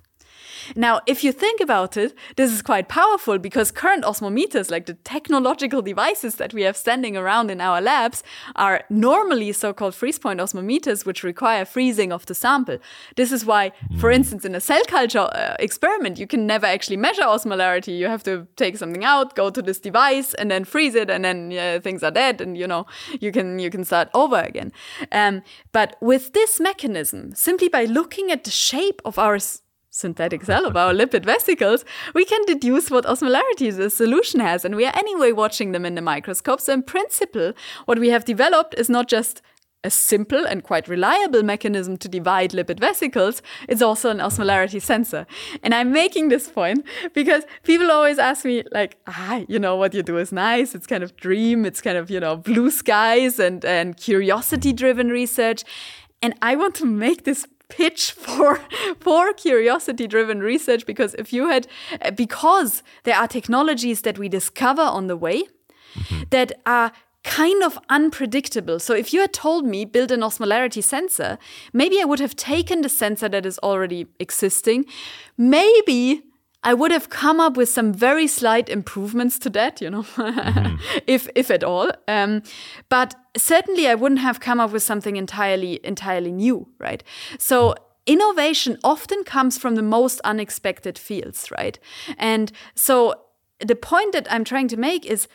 Now, if you think about it, this is quite powerful because current osmometers, like the technological devices that we have standing around in our labs, are normally so called freeze point osmometers, which require freezing of the sample. This is why, for instance, in a cell culture uh, experiment, you can never actually measure osmolarity. You have to take something out, go to this device, and then freeze it, and then uh, things are dead, and you know you can you can start over again. Um, but with this mechanism, simply by looking at the shape of our synthetic cell of our lipid vesicles, we can deduce what osmolarity the solution has. And we are anyway watching them in the microscope. So in principle, what we have developed is not just a simple and quite reliable mechanism to divide lipid vesicles, it's also an osmolarity sensor. And I'm making this point because people always ask me, like, ah, you know, what you do is nice. It's kind of dream. It's kind of, you know, blue skies and, and curiosity driven research. And I want to make this pitch for <laughs> for curiosity driven research because if you had because there are technologies that we discover on the way mm-hmm. that are kind of unpredictable. So if you had told me build an osmolarity sensor, maybe I would have taken the sensor that is already existing. Maybe I would have come up with some very slight improvements to that, you know, mm-hmm. <laughs> if if at all. Um, but certainly, I wouldn't have come up with something entirely entirely new, right? So innovation often comes from the most unexpected fields, right? And so the point that I'm trying to make is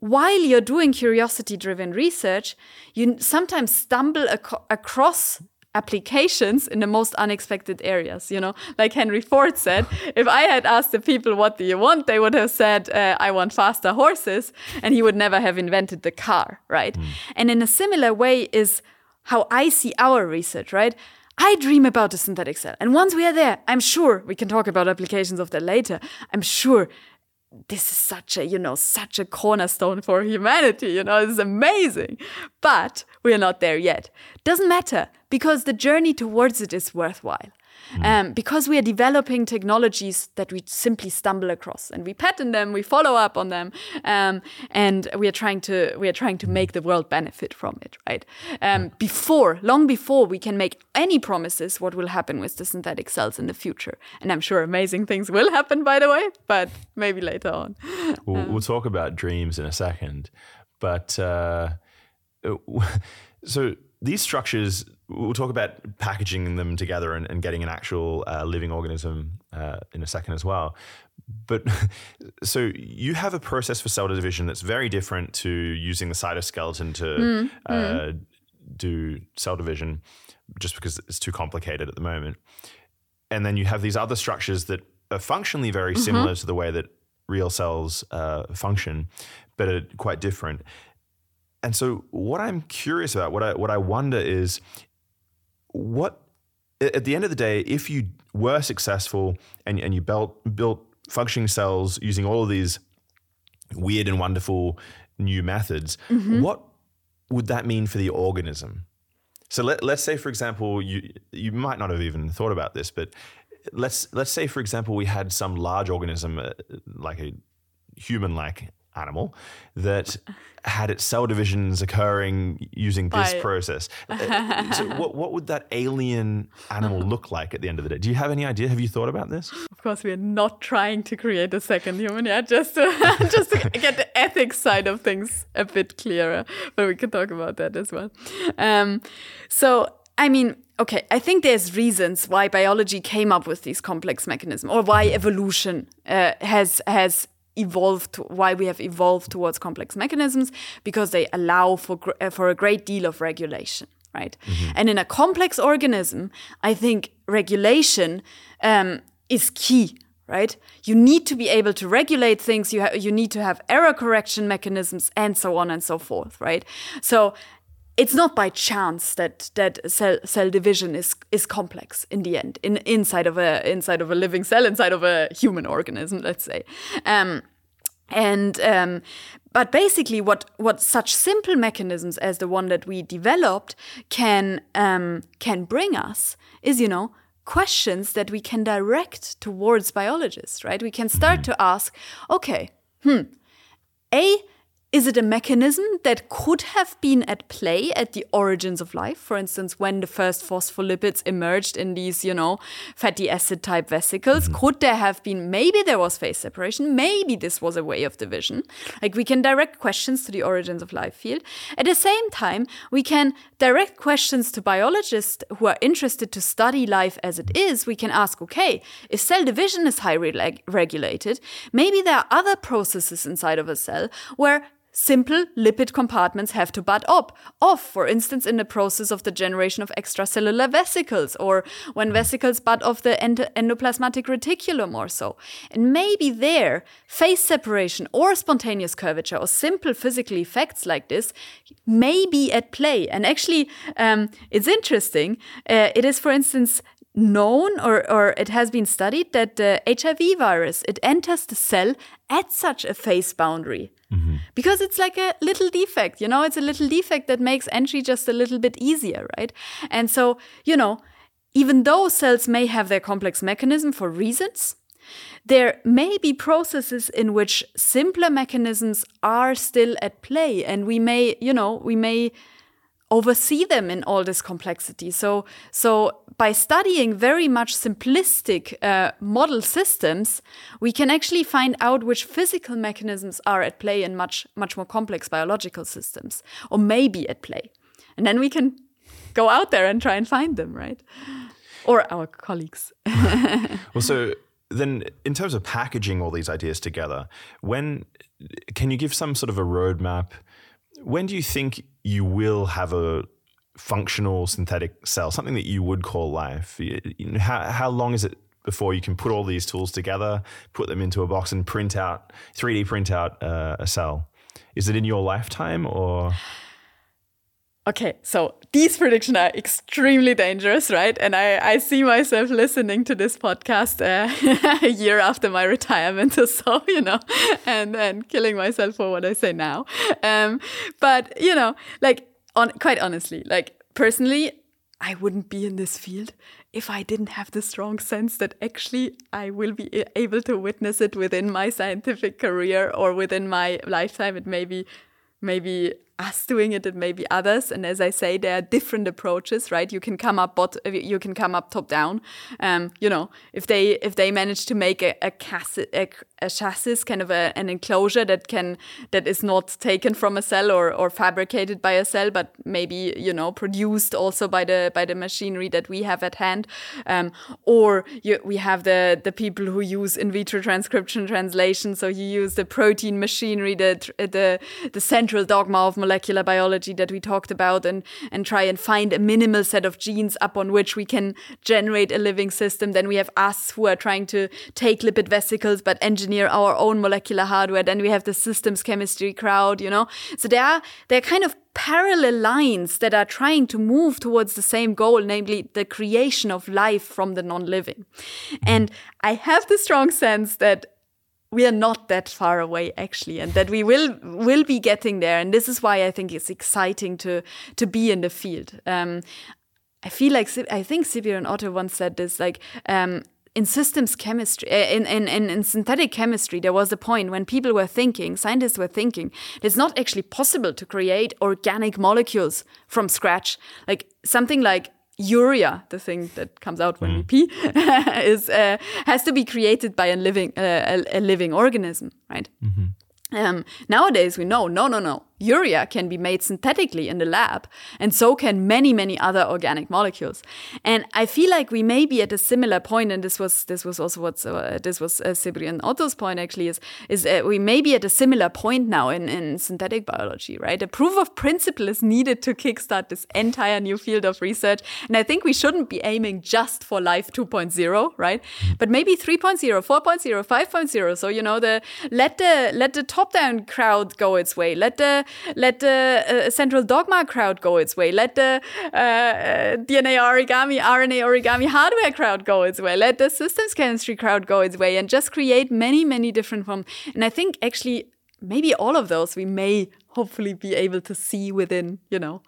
while you're doing curiosity driven research, you sometimes stumble ac across applications in the most unexpected areas. You know, like Henry Ford said, if I had asked the people, what do you want? They would have said, uh, I want faster horses. And he would never have invented the car, right? Mm. And in a similar way is how I see our research, right? I dream about the synthetic cell. And once we are there, I'm sure we can talk about applications of that later. I'm sure this is such a, you know, such a cornerstone for humanity, you know, it's amazing. But we are not there yet. Doesn't matter because the journey towards it is worthwhile. Mm. Um, because we are developing technologies that we simply stumble across and we patent them, we follow up on them, um, and we are trying to we are trying to make the world benefit from it, right? Um, before, long before we can make any promises, what will happen with the synthetic cells in the future? And I'm sure amazing things will happen, by the way, but maybe later on. We'll, we'll talk about dreams in a second, but uh, <laughs> so these structures we'll talk about packaging them together and, and getting an actual uh, living organism uh, in a second as well. But <laughs> so you have a process for cell division that's very different to using the cytoskeleton to mm, uh, mm. do cell division, just because it's too complicated at the moment. And then you have these other structures that are functionally very mm-hmm. similar to the way that real cells uh, function, but are quite different. And so, what I'm curious about, what I what I wonder is, what at the end of the day, if you were successful and, and you built built functioning cells using all of these weird and wonderful new methods, mm-hmm. what would that mean for the organism? So let, let's say, for example, you you might not have even thought about this, but let's let's say, for example, we had some large organism uh, like a human-like animal that had its cell divisions occurring using this By, process. Uh, so what, what would that alien animal <laughs> look like at the end of the day? Do you have any idea? Have you thought about this? Of course, we are not trying to create a second human yet, just to, <laughs> just to get the ethics side of things a bit clearer. But we can talk about that as well. Um, so, I mean, okay, I think there's reasons why biology came up with these complex mechanisms, or why evolution uh, has has evolved why we have evolved towards complex mechanisms because they allow for uh, for a great deal of regulation right? Mm-hmm. and in a complex organism i think regulation um, is key right? You need to be able to regulate things you you need to have error correction mechanisms and so on and so forth right? So it's not by chance that that cell cell division is is complex in the end in inside of a inside of a living cell inside of a human organism let's say. Um, and um, but basically what what such simple mechanisms as the one that we developed can um, can bring us is you know questions that we can direct towards biologists right? We can start to ask okay hmm a is it a mechanism that could have been at play at the origins of life? For instance, when the first phospholipids emerged in these, you know, fatty acid type vesicles, mm-hmm. could there have been, maybe there was phase separation, maybe this was a way of division. Like we can direct questions to the origins of life field. At the same time, we can direct questions to biologists who are interested to study life as it is. We can ask, okay, if cell division is highly reg- regulated, maybe there are other processes inside of a cell where simple lipid compartments have to bud up off for instance in the process of the generation of extracellular vesicles or when vesicles bud off the end- endoplasmatic reticulum or so. And maybe there phase separation or spontaneous curvature or simple physical effects like this may be at play. And actually um, it's interesting uh, it is for instance known or, or it has been studied that the HIV virus it enters the cell at such a phase boundary mm-hmm. because it's like a little defect you know it's a little defect that makes entry just a little bit easier right and so you know even though cells may have their complex mechanism for reasons there may be processes in which simpler mechanisms are still at play and we may you know we may oversee them in all this complexity. So, so by studying very much simplistic uh, model systems, we can actually find out which physical mechanisms are at play in much much more complex biological systems, or maybe at play, and then we can go out there and try and find them, right? Or our colleagues. <laughs> well, so then in terms of packaging all these ideas together, when can you give some sort of a roadmap? When do you think you will have a functional synthetic cell, something that you would call life? How, how long is it before you can put all these tools together, put them into a box, and print out 3D print out uh, a cell? Is it in your lifetime or? Okay, so these predictions are extremely dangerous, right? And I, I see myself listening to this podcast uh, <laughs> a year after my retirement or so, <laughs> you know, and and killing myself for what I say now. Um, but you know, like on quite honestly, like personally, I wouldn't be in this field if I didn't have the strong sense that actually I will be able to witness it within my scientific career or within my lifetime. It may be maybe us doing it and maybe others. And as i say there are different approaches right? You can come up bot you can come up top down. Um, you know if they if they manage to make a, a, chassis, a, a chassis kind of a, an enclosure that can that is not taken from a cell or, or fabricated by a cell but maybe you know produced also by the by the machinery that we have at hand. Um, or you, we have the the people who use in vitro transcription translation. So you use the protein machinery the the the central dogma of biology that we talked about and, and try and find a minimal set of genes upon which we can generate a living system. Then we have us who are trying to take lipid vesicles but engineer our own molecular hardware. Then we have the systems chemistry crowd, you know. So there are there are kind of parallel lines that are trying to move towards the same goal, namely the creation of life from the non-living. And I have the strong sense that we are not that far away actually and that we will will be getting there. And this is why i think it's exciting to to be in the field. Um, i feel like i think Sijbren Otto once said this like um, in systems chemistry uh, in, in, in, in synthetic chemistry there was a point when people were thinking scientists were thinking it's not actually possible to create organic molecules from scratch. Like something like urea, the thing that comes out when mm. we pee, <laughs> is uh, has to be created by a living uh, a, a, living organism, right? Mm -hmm. um, nowadays, we know no, no, no urea can be made synthetically in the lab, and so can many, many other organic molecules. And I feel like we may be at a similar point, and this was this was also what uh, this was uh, Sijbren Otto's point actually is is uh, we may be at a similar point now in in synthetic biology, right? A proof of principle is needed to kickstart this entire new field of research, and I think we shouldn't be aiming just for life 2.0, right? But maybe 3.0, 4.0, 5.0. So you know the let the let the top down crowd go its way. Let the let the uh, central dogma crowd go its way. Let the uh, uh DNA origami, RNA origami hardware crowd go its way. Let the systems chemistry crowd go its way and just create many, many different forms. And I think actually maybe all of those we may hopefully be able to see within, you know,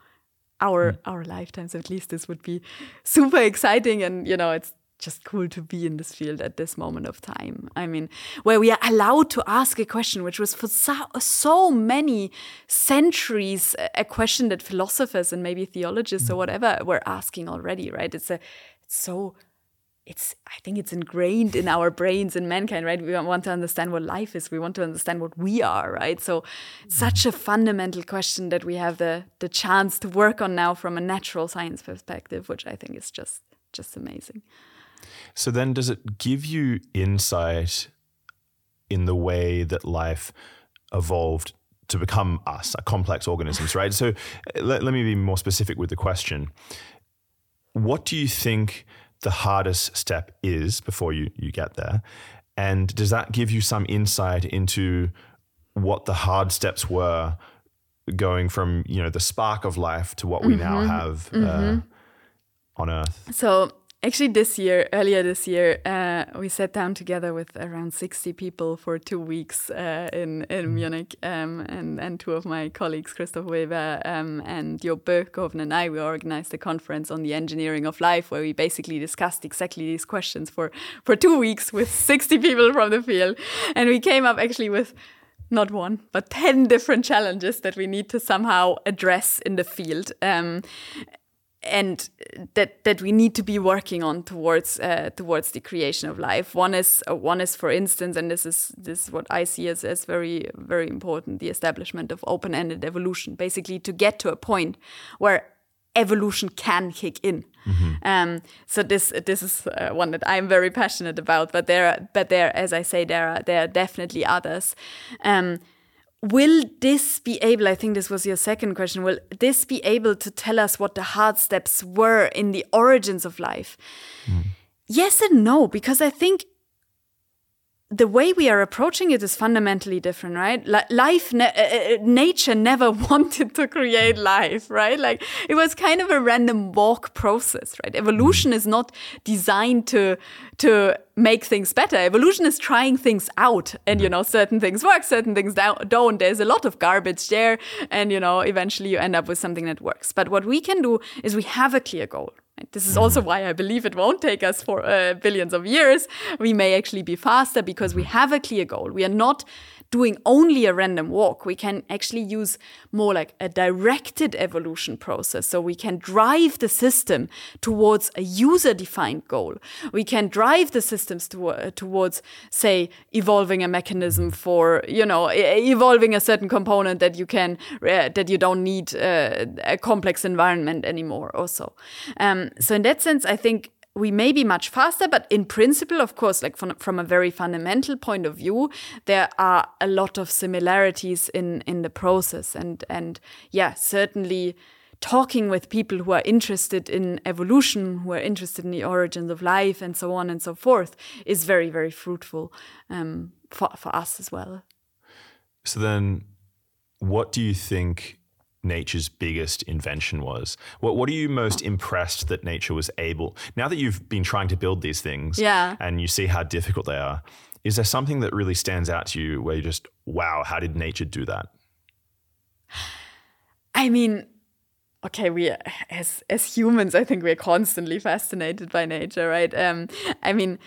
our mm. our lifetimes at least this would be super exciting and you know it's just cool to be in this field at this moment of time. I mean, where we are allowed to ask a question, which was for so, so many centuries a question that philosophers and maybe theologists or mm. whatever were asking already, right? It's a it's so it's I think it's ingrained in our brains in mankind, right? We want to understand what life is. We want to understand what we are, right? So such a fundamental question that we have the the chance to work on now from a natural science perspective, which I think is just just amazing. So then, does it give you insight in the way that life evolved to become us, a complex organisms, right? So let, let me be more specific with the question. What do you think the hardest step is before you, you get there? And does that give you some insight into what the hard steps were going from, you know, the spark of life to what we mm-hmm. now have uh, mm-hmm. on Earth? So Actually, this year, earlier this year, uh, we sat down together with around 60 people for two weeks uh, in, in mm. Munich. Um, and, and two of my colleagues, Christoph Weber um, and Job Boekhoven, and I, we organized a conference on the engineering of life where we basically discussed exactly these questions for, for two weeks with <laughs> 60 people from the field. And we came up actually with not one, but 10 different challenges that we need to somehow address in the field. Um, and that that we need to be working on towards uh, towards the creation of life. One is uh, one is, for instance, and this is this is what I see as as very very important: the establishment of open-ended evolution. Basically, to get to a point where evolution can kick in. Mm -hmm. um, so this this is uh, one that I'm very passionate about. But there, but there, as I say, there are there are definitely others. Um, will this be able i think this was your second question will this be able to tell us what the hard steps were in the origins of life mm. yes and no because i think the way we are approaching it is fundamentally different, right? life, ne uh, uh, nature never <laughs> wanted to create life, right? Like it was kind of a random walk process, right? Evolution is not designed to to make things better. Evolution is trying things out, and you know, certain things work, certain things don't. There's a lot of garbage there, and you know, eventually you end up with something that works. But what we can do is we have a clear goal, this is also why I believe it won't take us for uh, billions of years. We may actually be faster because we have a clear goal. We are not doing only a random walk. We can actually use more like a directed evolution process. So we can drive the system towards a user defined goal. We can drive the systems to, uh, towards, say, evolving a mechanism for, you know, evolving a certain component that you can, uh, that you don't need uh, a complex environment anymore also. Um, so in that sense, I think we may be much faster, but in principle, of course, like from, from a very fundamental point of view, there are a lot of similarities in, in the process. And, and yeah, certainly talking with people who are interested in evolution, who are interested in the origins of life, and so on and so forth, is very, very fruitful um, for, for us as well. So then, what do you think nature's biggest invention was. What what are you most impressed that nature was able now that you've been trying to build these things yeah. and you see how difficult they are, is there something that really stands out to you where you just, wow, how did nature do that? I mean, okay, we as as humans, I think we're constantly fascinated by nature, right? Um, I mean,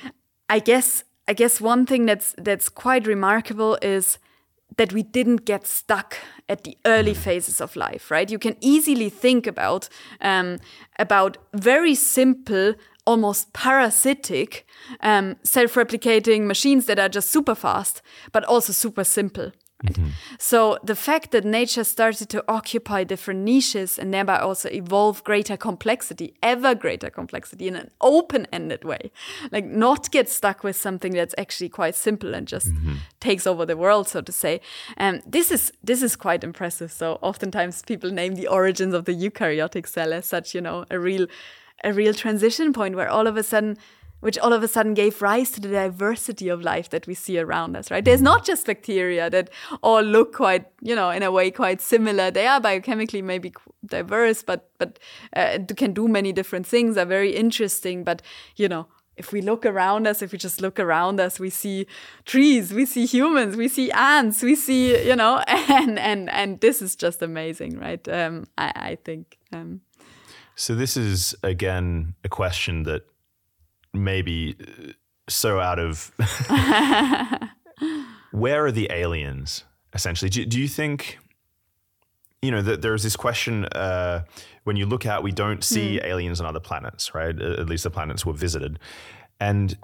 I guess I guess one thing that's that's quite remarkable is that we didn't get stuck at the early mm. phases of life, right? You can easily think about um, about very simple, almost parasitic, um, self-replicating machines that are just super fast, but also super simple. Mm-hmm. So the fact that nature started to occupy different niches and thereby also evolve greater complexity, ever greater complexity in an open-ended way, like not get stuck with something that's actually quite simple and just mm-hmm. takes over the world, so to say. And um, this is this is quite impressive. So oftentimes people name the origins of the eukaryotic cell as such, you know, a real a real transition point where all of a sudden which all of a sudden gave rise to the diversity of life that we see around us, right? There's not just bacteria that all look quite, you know, in a way quite similar. They are biochemically maybe diverse, but but uh, can do many different things. Are very interesting, but you know, if we look around us, if we just look around us, we see trees, we see humans, we see ants, we see, you know, <laughs> and and and this is just amazing, right? Um, I, I think. Um, so this is again a question that maybe uh, so out of <laughs> where are the aliens essentially? Do, do you think you know that there's this question uh, when you look out we don't see mm. aliens on other planets right? At least the planets were visited. And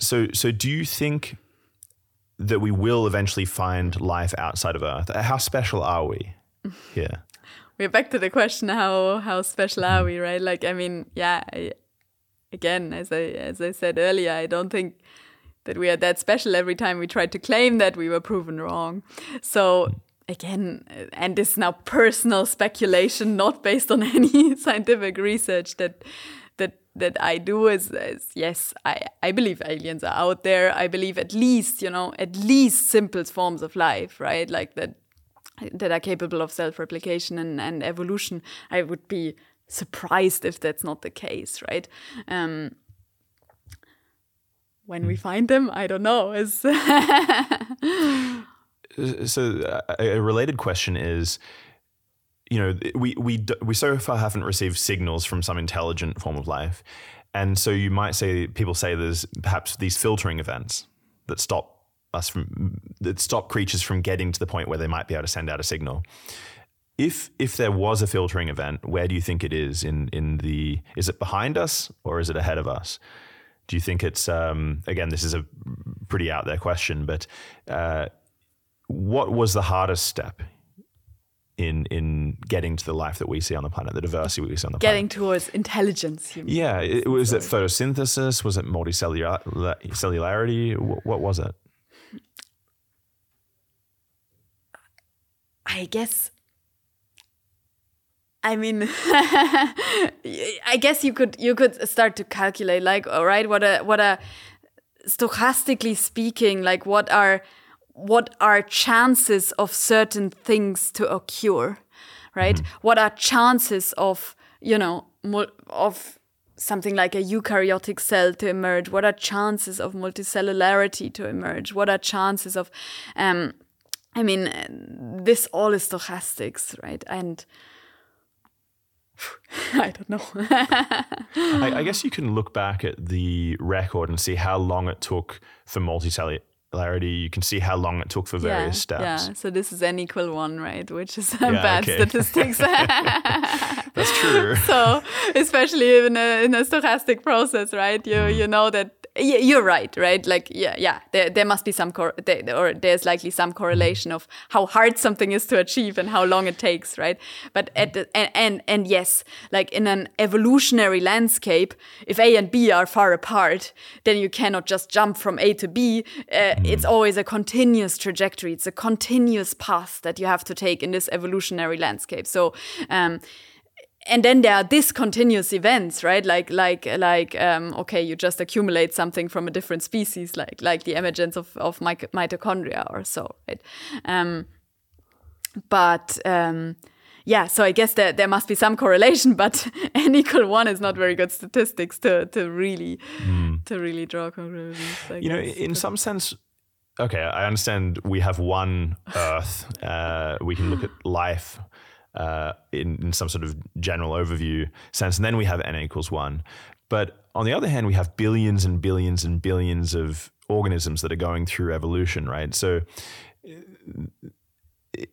so so do you think that we will eventually find life outside of earth? How special are we <laughs> here? We're back to the question how how special are hmm. we right? Like i mean yeah I, again, as I as I said earlier, I don't think that we are that special. Every time we tried to claim that, we were proven wrong. So again, and this is now personal speculation, not based on <laughs> any scientific research that that that I do is, is yes, I, I believe aliens are out there. I believe at least, you know, at least simple forms of life, right? Like that that are capable of self-replication and, and evolution. I would be surprised if that's not the case, right? Um, when we find them, I don't know. <laughs> So a related question is you know we we we so far haven't received signals from some intelligent form of life and so you might say people say there's perhaps these filtering events that stop us from that stop creatures from getting to the point where they might be able to send out a signal if if there was a filtering event where do you think it is in in the is it behind us or is it ahead of us do you think it's um, again this is a pretty out there question but uh, what was the hardest step in in getting to the life that we see on the planet, the diversity we see on the getting planet? Getting towards intelligence. yeah, it, was Sorry. it photosynthesis? Was it multicellularity? What, what was it? I guess. I mean, <laughs> I guess you could you could start to calculate like, all right, what a what a stochastically speaking, like what are what are chances of certain things to occur, right? Mm. What are chances of, you know, of something like a eukaryotic cell to emerge? What are chances of multicellularity to emerge? What are chances of, um, I mean, this all is stochastics, right? And <laughs> I don't know. I, I, guess you can look back at the record and see how long it took for multicellular you can see how long it took for various yeah, steps. Yeah, so this is n equal one, right? Which is yeah, bad okay. statistics. <laughs> <laughs> That's true. so especially in a, in a stochastic process, right? You mm. you know that you're right, right? Like, yeah, yeah. There, there must be some cor- there, or there's likely some correlation of how hard something is to achieve and how long it takes, right? But at the, and, and and yes, like in an evolutionary landscape, if A and B are far apart, then you cannot just jump from A to B. Uh. It's always a continuous trajectory. It's a continuous path that you have to take in this evolutionary landscape. So. Um, and then there are discontinuous events right like like like um, okay you just accumulate something from a different species like like the emergence of, of mitochondria or so right um, but um, yeah so i guess there, there must be some correlation <laughs> but n equal one is not very good statistics to to really mm. to really draw conclusions I you guess. know in some sense okay i understand we have one earth uh, we can look at life uh, in, in some sort of general overview sense. And then we have n equals one. But on the other hand, we have billions and billions and billions of organisms that are going through evolution, right? So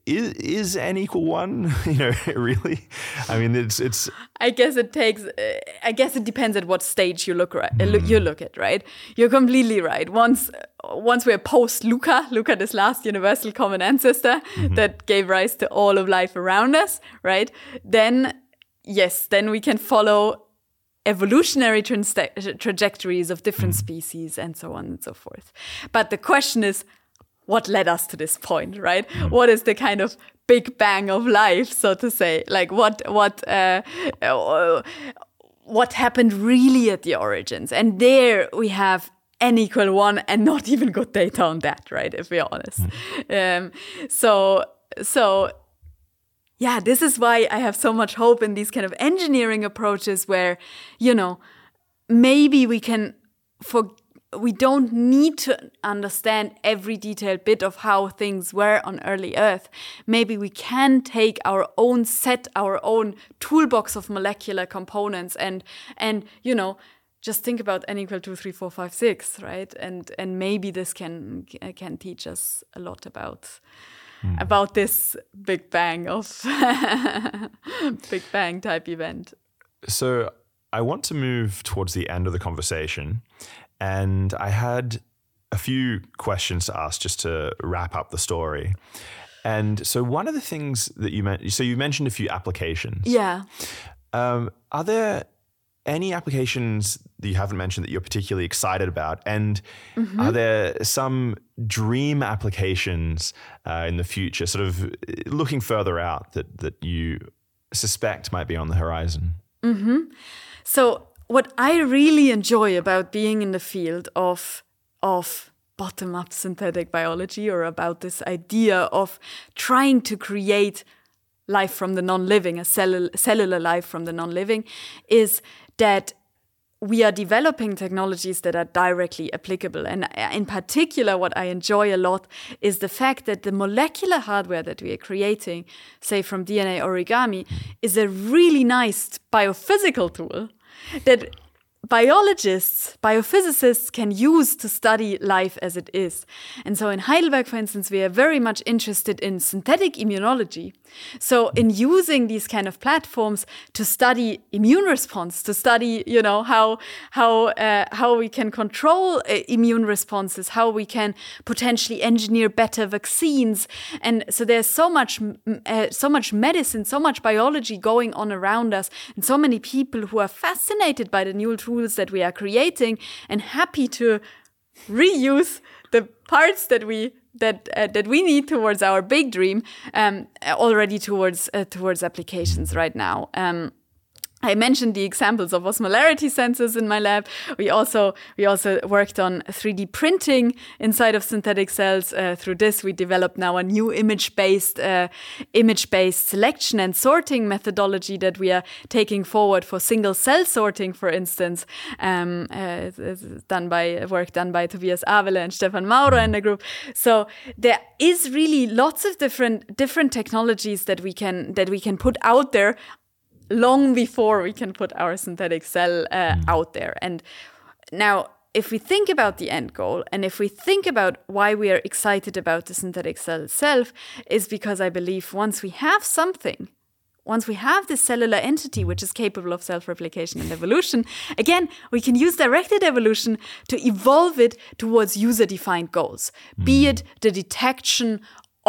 is is n equal one <laughs> you know <laughs> really i mean it's it's i guess it takes uh, i guess it depends at what stage you look right mm. you look at right you're completely right once once we're post LUCA LUCA this last universal common ancestor mm-hmm. that gave rise to all of life around us right then yes then we can follow evolutionary tra- trajectories of different mm. species and so on and so forth but the question is what led us to this point, right? Mm. What is the kind of big bang of life, so to say? Like what what uh, uh, what happened really at the origins? And there we have n equal one, and not <laughs> even good data on that, right? If we're honest. Mm. Um, so so yeah, this is why I have so much hope in these kind of engineering approaches where, you know, maybe we can for we don't need to understand every detailed bit of how things were on early Earth. Maybe we can take our own set, our own toolbox of molecular components, and and you know just think about n equal two, three, four, five, six, right? And and maybe this can can teach us a lot about mm. about this Big Bang of <laughs> Big Bang type event. So I want to move towards the end of the conversation and I had a few questions to ask just to wrap up the story. And so, one of the things that you mentioned, so you mentioned a few applications. Yeah. Um, are there any applications that you haven't mentioned that you're particularly excited about? And are there some dream applications uh, in the future, sort of looking further out, that that you suspect might be on the horizon? So what I really enjoy about being in the field of of bottom up synthetic biology or about this idea of trying to create life from the non-living, a cellul- cellular life from the non-living is that we are developing technologies that are directly applicable. And uh, in particular, what I enjoy a lot is the fact that the molecular hardware that we are creating, say from DNA origami, is a really nice biophysical tool that biologists, biophysicists can use to study life as it is. And so in Heidelberg, for instance, we are very much interested in synthetic immunology. So in using these kind of platforms to study immune response, to study, you know, how how uh, how we can control uh, immune responses, how we can potentially engineer better vaccines, and so there's so much uh, so much medicine, so much biology going on around us, and so many people who are fascinated by the new tools that we are creating and happy to reuse the parts that we that uh, that we need towards our big dream um, already towards uh, towards applications right now. Um, I mentioned the examples of osmolarity sensors in my lab. We also we also worked on 3D printing inside of synthetic cells. Uh, through this, we developed now a new image-based uh, image-based selection and sorting methodology that we are taking forward for single cell sorting, for instance. Um, uh, done by work done by Tobias Abele and Stefan Mauro in the group. So there is really lots of different different technologies that we can that we can put out there long before we can put our synthetic cell uh, out there. And now, if we think about the end goal and if we think about why we are excited about the synthetic cell itself, is because I believe once we have something, once we have this cellular entity which is capable of self replication and evolution, again, we can use directed evolution to evolve it towards user defined goals, be it the detection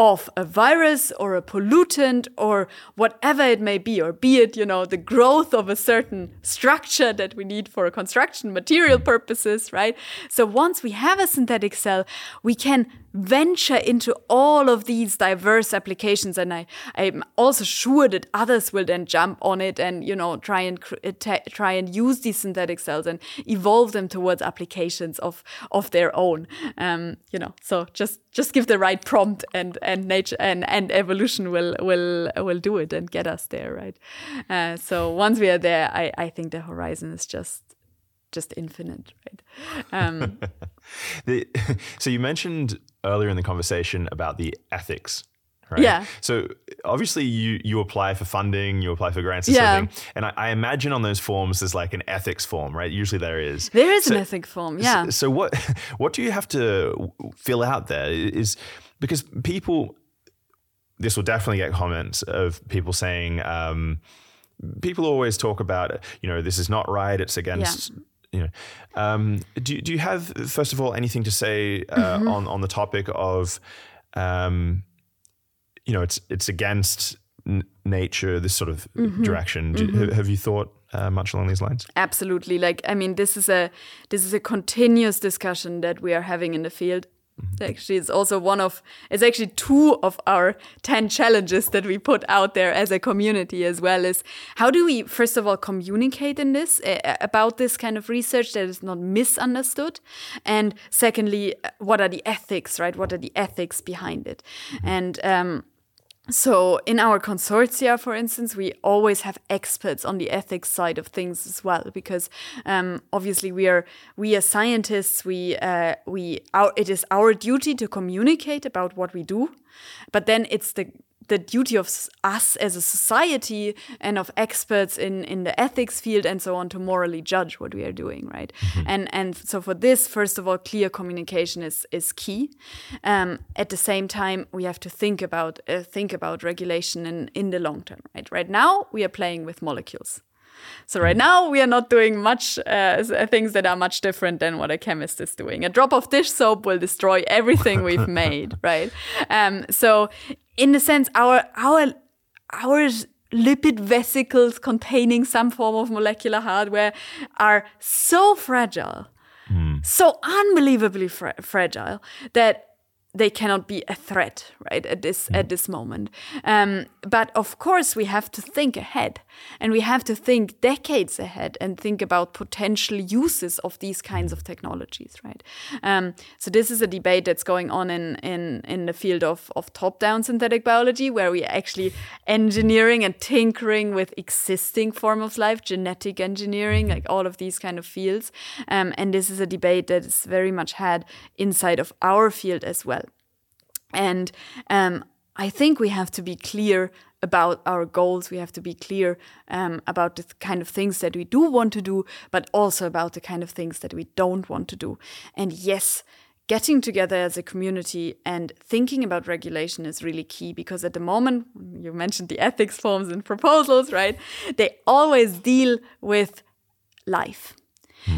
of a virus or a pollutant or whatever it may be, or be it, you know, the growth of a certain structure that we need for construction material purposes, right? So once we have a synthetic cell, we can venture into all of these diverse applications and I, i'm also sure that others will then jump on it and you know try and try and use these synthetic cells and evolve them towards applications of of their own um, you know so just just give the right prompt and and nature and and evolution will will will do it and get us there right uh, so once we are there i i think the horizon is just just infinite, right? Um, <laughs> the, <laughs> so you mentioned earlier in the conversation about the ethics, right? Yeah. So obviously you you apply for funding, you apply for grants or Yeah. something, and I, I imagine on those forms there's like an ethics form, right? Usually there is. there is So- an ethics form, yeah. So, so what <laughs> what do you have to fill out there? Is because people this will definitely get comments of people saying um, people always talk about you know this is not right it's against you know. Um, do, do you have first of all anything to say uh, Mm-hmm. on on the topic of um, you know it's it's against n- nature this sort of Mm-hmm. direction. Do, have, have you thought uh, much along these lines? Absolutely. Like i mean this is a this is a continuous discussion that we are having in the field actually it's also one of it's actually two of our 10 challenges that we put out there as a community as well is how do we first of all communicate in this uh, about this kind of research that is not misunderstood? And secondly uh, what are the ethics right? What are the ethics behind it? And um so in our consortia, for instance, we always have experts on the ethics side of things as well, because um, obviously we are we as scientists, we uh, we our, it is our duty to communicate about what we do, but then it's the the duty of us as a society and of experts in, in the ethics field and so on to morally judge what we are doing, right? And and so for this, first of all, clear communication is is key. Um, at the same time, we have to think about uh, think about regulation in in the long term, right? Right now, we are playing with molecules. So right now we are not doing much uh, uh, things that are much different than what a chemist is doing. A drop of dish soap will destroy everything we've <laughs> made, right? Um, so in the sense, our our our lipid vesicles containing some form of molecular hardware are so fragile, so unbelievably fra- fragile that they cannot be a threat right at this at this moment. Um, but of course we have to think ahead and we have to think decades ahead and think about potential uses of these kinds of technologies right? Um, so this is a debate that's going on in in in the field of of top down synthetic biology where we are actually engineering and tinkering with existing form of life genetic engineering like all of these kind of fields. Um, and this is a debate that is very much had inside of our field as well and um, I think we have to be clear about our goals. We have to be clear um, about the kind of things that we do want to do, but also about the kind of things that we don't want to do. And yes, getting together as a community and thinking about regulation is really key because at the moment, you mentioned the ethics forms and proposals, right? They always deal with life.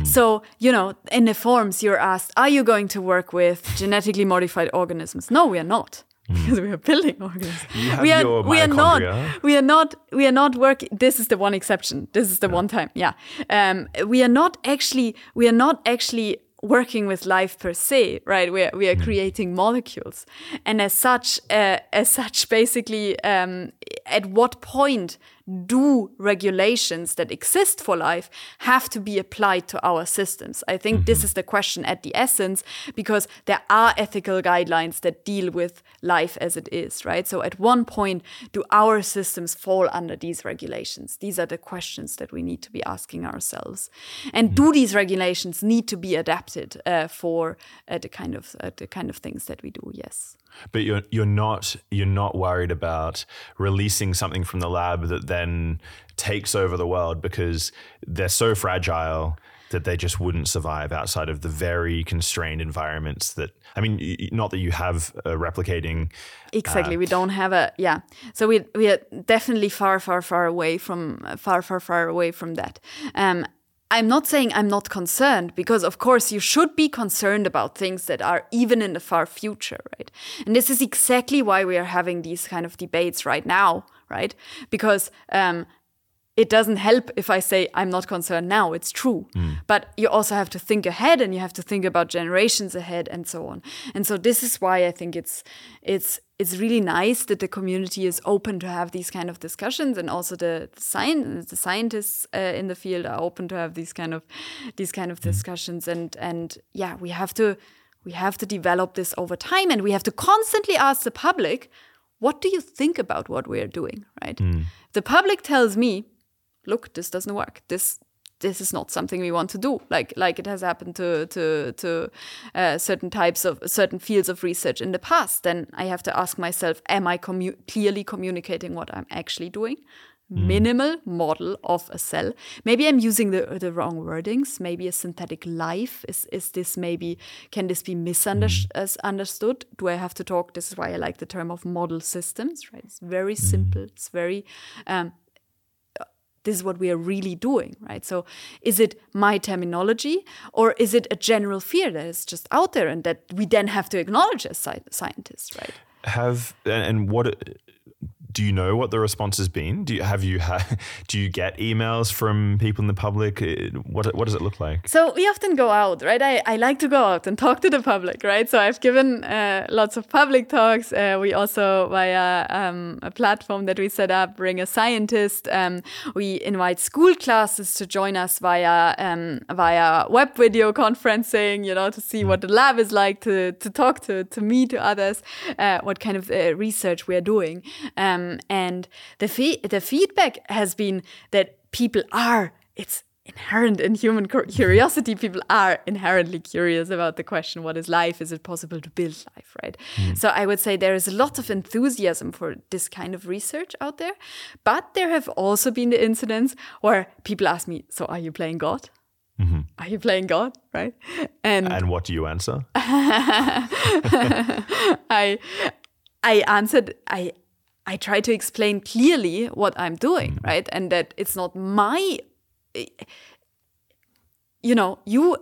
So, you know, in the forms, you're asked, are you going to work with genetically modified organisms? No, we are not. Because we are building organisms. We are, we are not. We are not. We are not working. This is the one exception. This is the one time. Yeah. Um, we are not actually. We are not actually working with life per se, right? We are, we are creating molecules, and as such, uh, as such, basically, um, at what point do regulations that exist for life have to be applied to our systems? I think this is the question at the essence because there are ethical guidelines that deal with life as it is, right? So at one point, do our systems fall under these regulations? These are the questions that we need to be asking ourselves. And do these regulations need to be adapted uh, for uh, the kind of uh, the kind of things that we do? Yes. But you're you're not you're not worried about releasing something from the lab that then takes over the world because they're so fragile that they just wouldn't survive outside of the very constrained environments that I mean not that you have uh, replicating Exactly. we don't have a yeah. So we we are definitely far, far, far away from far, far, far away from that. Um, I'm not saying I'm not concerned because, of course, you should be concerned about things that are even in the far future, right? And this is exactly why we are having these kind of debates right now, right? Because um, it doesn't help if I say I'm not concerned now. It's true. Mm. But you also have to think ahead and you have to think about generations ahead and so on. And so this is why I think it's it's it's really nice that the community is open to have these kind of discussions and also the, the science the scientists uh, in the field are open to have these kind of these kind of mm. discussions and and yeah we have to we have to develop this over time and we have to constantly ask the public what do you think about what we are doing right mm. the public tells me look this doesn't work. This this is not something we want to do. Like like it has happened to to to uh, certain types of certain fields of research in the past then i have to ask myself am i commu- clearly communicating what i'm actually doing? Minimal model of a cell. Maybe i'm using the the wrong wordings. Maybe a synthetic life. Is is this maybe can this be misunderstood do i have to talk? This is why i like the term of model systems right? It's very simple. It's very um, this is what we are really doing, right? So, is it my terminology or is it a general fear that is just out there and that we then have to acknowledge as sci- scientists, right? have and, and what do you know what the response has been? Do you have you ha, <laughs> do you get emails from people in the public? Uh, What what does it look like? So we often go out, right? I, I like to go out and talk to the public, right? So I've given uh, lots of public talks. Uh, we also, via um, a platform that we set up, bring a scientist. Um, we invite school classes to join us via um, via web video conferencing, you know, to see what the lab is like, to, to talk to, to me, to others, uh, what kind of uh, research we're doing. Um, Um, and the, the feedback has been that people are, it's inherent in human curiosity. People are inherently curious about the question what is life? Is it possible to build life, right? Hmm. So I would say there is a lot of enthusiasm for this kind of research out there. But there have also been the incidents where people ask me, So are you playing God? Mm-hmm. Are you playing God? Right? And And what do you answer? <laughs> I I answered I I try to explain clearly what I'm doing, right? And that it's not my you know, you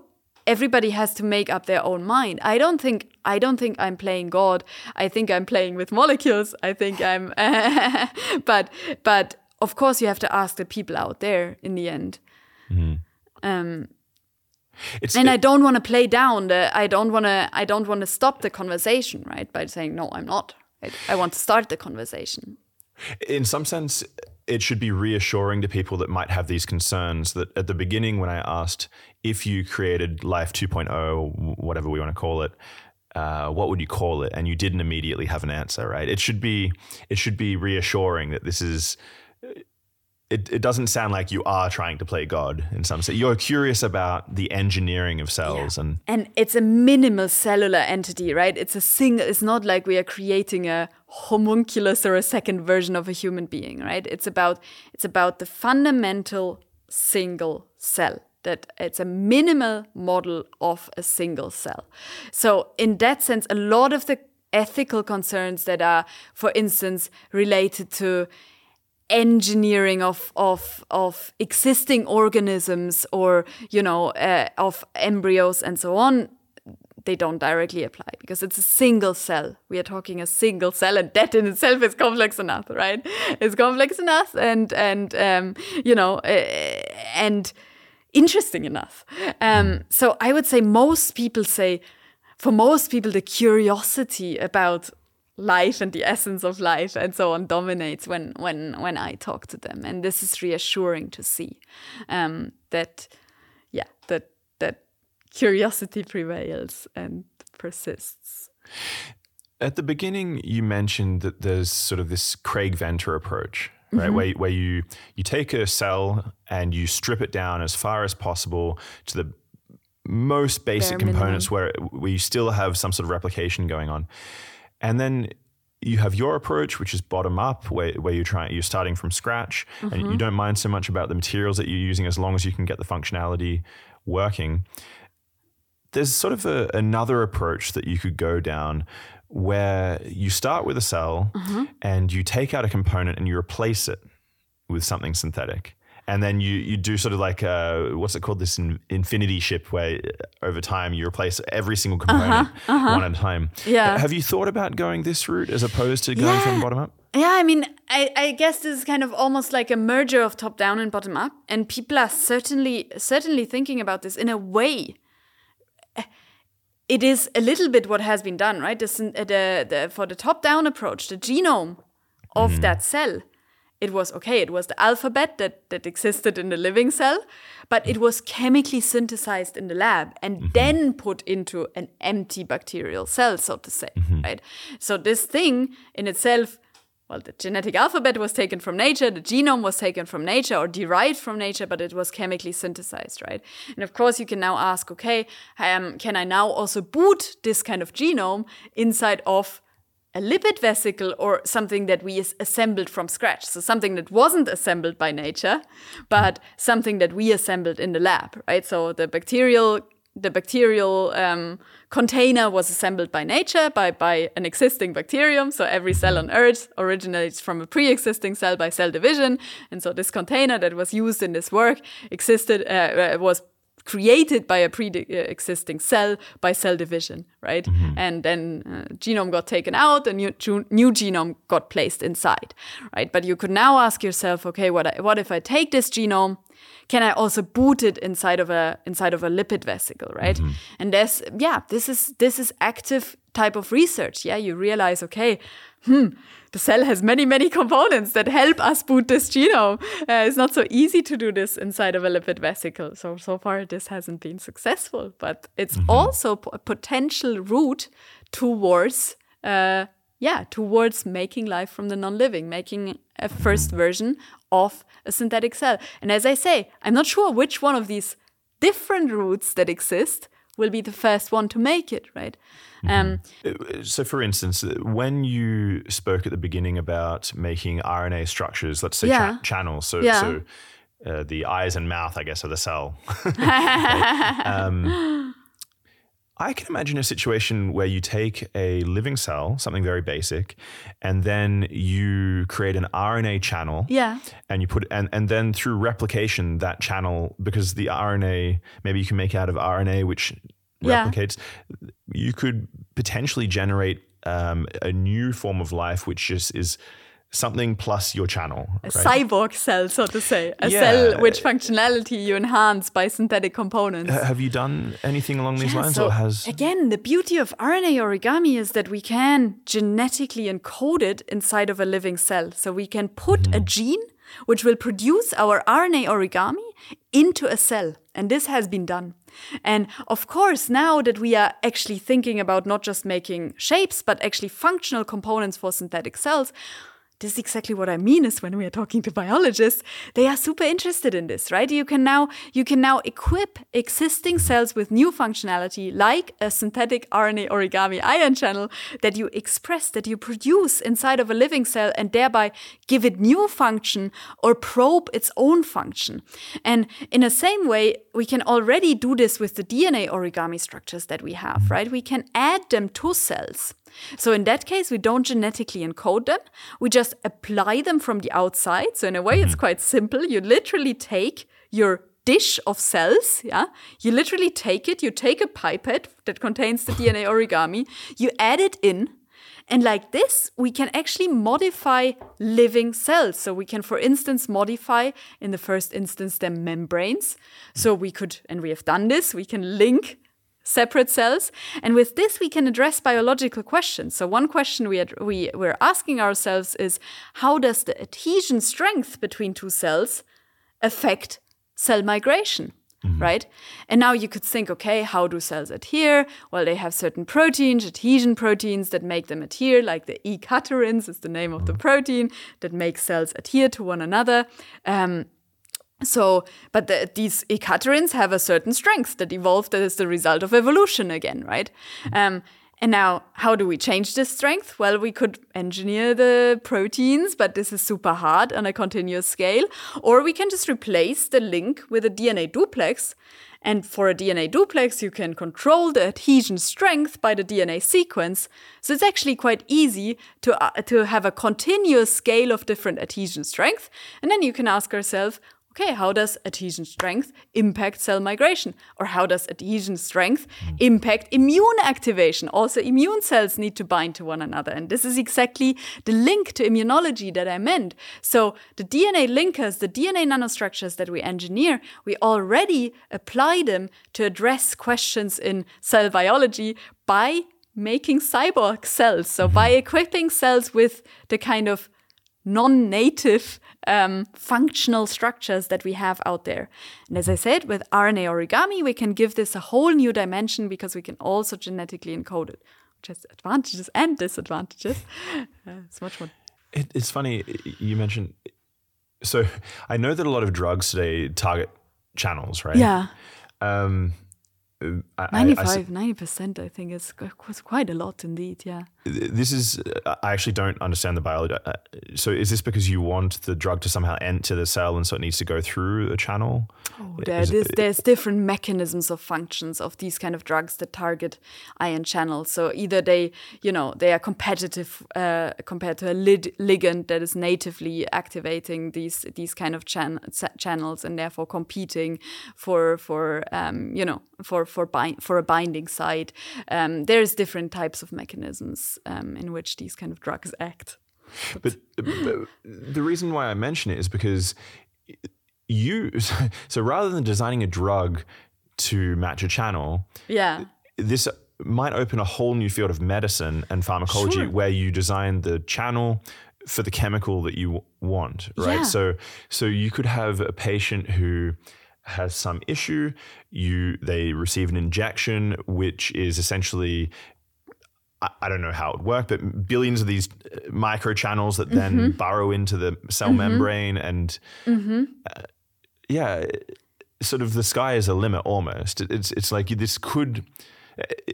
everybody has to make up their own mind. I don't think I don't think I'm playing God. I think I'm playing with molecules. I think I'm <laughs> but but of course, you have to ask the people out there in the end. Um, It's and it- I don't want to play down the. I don't want to. I don't want to stop the conversation, right? By saying no, I'm not. I want to start the conversation. in some sense, it should be reassuring to people that might have these concerns that at the beginning, when I asked if you created Life 2.0, or whatever we want to call it, uh, what would you call it? And you didn't immediately have an answer, right? It should be it should be reassuring that this is. It, it doesn't sound like you are trying to play God in some sense. You're curious about the engineering of cells and And it's a minimal cellular entity, right? It's a single. It's not like we are creating a homunculus or a second version of a human being, right? It's about it's about the fundamental single cell. That it's a minimal model of a single cell. So in that sense, a lot of the ethical concerns that are, for instance, related to engineering of of of existing organisms or you know uh, of embryos and so on they don't directly apply because it's a single cell. We are talking a single cell and that in itself is complex enough right? It's complex enough and and um, you know uh, and interesting enough. Um, so i would say most people say for most people the curiosity about life and the essence of life and so on dominates when when when I talk to them, and this is reassuring to see um, that yeah that that curiosity prevails and persists. At the beginning, you mentioned that there's sort of this Craig Venter approach, right? Where, where you you take a cell and you strip it down as far as possible to the most basic Bare components where where you still have some sort of replication going on, and then you have your approach, which is bottom up, where, where you're trying you're starting from scratch, and you mm-hmm. don't mind so much about the materials that you're using as long as you can get the functionality working. There's sort of a, another approach that you could go down where you start with a cell mm-hmm. and you take out a component and you replace it with something synthetic. And then you, you do sort of like a, what's it called? This in, infinity ship where uh, over time you replace every single uh-huh, component uh-huh. one at a time. Yeah. Have you thought about going this route as opposed to going from bottom up? Yeah, I mean, I, I guess this is kind of almost like a merger of top down and bottom up, and people are certainly certainly thinking about this in a way. Eh, it is a little bit what has been done, right? This, uh, the, the, for the top down approach, the genome of mm-hmm. that cell, it was okay. It was the alphabet that that existed in the living cell, but it was chemically synthesized in the lab and then put into an empty bacterial cell, so to say, right? So this thing in itself well, the genetic alphabet was taken from nature, the genome was taken from nature or derived from nature, but it was chemically synthesized, right? And of course, you can now ask, okay, um, can I now also boot this kind of genome inside of a lipid vesicle or something that we assembled from scratch? So something that wasn't assembled by nature, but something that we assembled in the lab, right? So the bacterial the bacterial um, container was assembled by nature, by, by an existing bacterium. So every cell on Earth originates from a pre-existing cell by cell division. And so this container that was used in this work existed, uh, uh, was created by a pre-existing uh, cell by cell division, right? Mm-hmm. And then uh, genome got taken out, a new, new genome got placed inside, right? But you could now ask yourself, okay, what, I, what if I take this genome can I also boot it inside of a inside of a lipid vesicle, right? Mm-hmm. And there's yeah, this is this is active type of research. Yeah, you realize okay, hmm, the cell has many many components that help us boot this genome. Uh, it's not so easy to do this inside of a lipid vesicle. So so far this hasn't been successful, but it's also a potential route towards. Uh, yeah, towards making life from the non-living, making a first version of a synthetic cell. And as I say, I'm not sure which one of these different routes that exist will be the first one to make it, right? Um, So, for instance, when you spoke at the beginning about making RNA structures, let's say cha- channels, so, Yeah. so uh, the eyes and mouth, I guess, of the cell. <laughs> <laughs> um, I can imagine a situation where you take a living cell, something very basic, and then you create an RNA channel. yeah, And you put and, and then through replication that channel because the RNA maybe you can make out of RNA which Yeah. replicates you could potentially generate um, a new form of life which is is something plus your channel. A cyborg cell, so to say, a Yeah. cell which functionality you enhance by synthetic components. Ha- Have you done anything along these Yeah, lines, so or has again the beauty of RNA origami is that we can genetically encode it inside of a living cell. So we can put Mm-hmm. a gene which will produce our RNA origami into a cell. And this has been done. And of course, now that we are actually thinking about not just making shapes, but actually functional components for synthetic cells, this is exactly what I mean is when we are talking to biologists, they are super interested in this, right? You can now you can now equip existing cells with new functionality like a synthetic RNA origami ion channel that you express, that you produce inside of a living cell and thereby give it new function or probe its own function. And in the same way, we can already do this with the DNA origami structures that we have, right? We can add them to cells. So in that case, we don't genetically encode them. We just apply them from the outside. So in a way, it's mm-hmm. quite simple. You literally take your dish of cells, yeah? You literally take it, you take a pipette that contains the DNA <laughs> origami, you add it in, and like this, we can actually modify living cells. So we can, for instance, modify in the first instance their membranes. So we could, and we have done this, we can link separate cells. And with this, we can address biological questions. So one question we, had, we we're asking ourselves is how does the adhesion strength between two cells affect cell migration? Right? And now you could think, okay, how do cells adhere? Well, they have certain proteins, adhesion proteins that make them adhere, like the E-cadherins is the name of the protein that makes cells adhere to one another. Um, so, but the, these E-cadherins have a certain strength that evolved as the result of evolution again, right? Um, and now, how do we change this strength? Well, we could engineer the proteins, but this is super hard on a continuous scale. Or we can just replace the link with a DNA duplex. And for a DNA duplex, you can control the adhesion strength by the DNA sequence. So it's actually quite easy to, uh, to have a continuous scale of different adhesion strength. And then you can ask yourself, okay, how does adhesion strength impact cell migration? Or how does adhesion strength hmm. impact immune activation? Also, immune cells need to bind to one another. And this is exactly the link to immunology that I meant. So, the DNA linkers, the DNA nanostructures that we engineer, we already apply them to address questions in cell biology by making cyborg cells. So, by hmm. equipping cells with the kind of non-native um, functional structures that we have out there. And as I said, with RNA origami, we can give this a whole new dimension because we can also genetically encode it, which has advantages and disadvantages. <laughs> Uh, it's much more. It, it's funny you mentioned. So I know that a lot of drugs today target channels, right? Yeah, Um, I- I- I s- 95, 90%, I think is qu- quite a lot indeed. Yeah. This is I actually don't understand the biology. Uh, So is this because you want the drug to somehow enter the cell and so it needs to go through a channel? Oh, there, Is there's, there's different mechanisms of functions of these kind of drugs that target ion channels. So either they, you know, they are competitive uh, compared to a lid- ligand that is natively activating these these kind of chan- channels and therefore competing for for um, you know for for bind for a binding site. Um, there's different types of mechanisms um, in which these kind of drugs act. But, but the reason why I mention it is because you. <laughs> So rather than designing a drug to match a channel, Yeah. this might open a whole new field of medicine and pharmacology Sure. where you design the channel for the chemical that you want right Yeah. so so you could have a patient who has some issue you they receive an injection which is essentially I, don't know how it would work, but billions of these uh, micro channels that then Mm-hmm. burrow into the cell membrane, and uh, yeah, sort of the sky is a limit almost. It's it's like this could.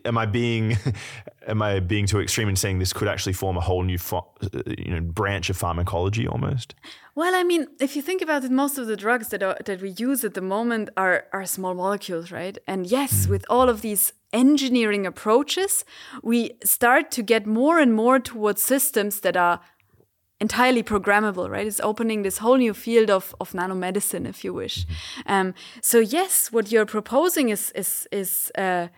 Am I being <laughs> am I being too extreme in saying this could actually form a whole new pho- uh, you know branch of pharmacology almost? Well, I mean, if you think about it, most of the drugs that are, that we use at the moment are are small molecules, right? And yes, with all of these engineering approaches, we start to get more and more towards systems that are entirely programmable, right? It's opening this whole new field of, of nanomedicine, if you wish. Um, so yes, what you're proposing is is is uh,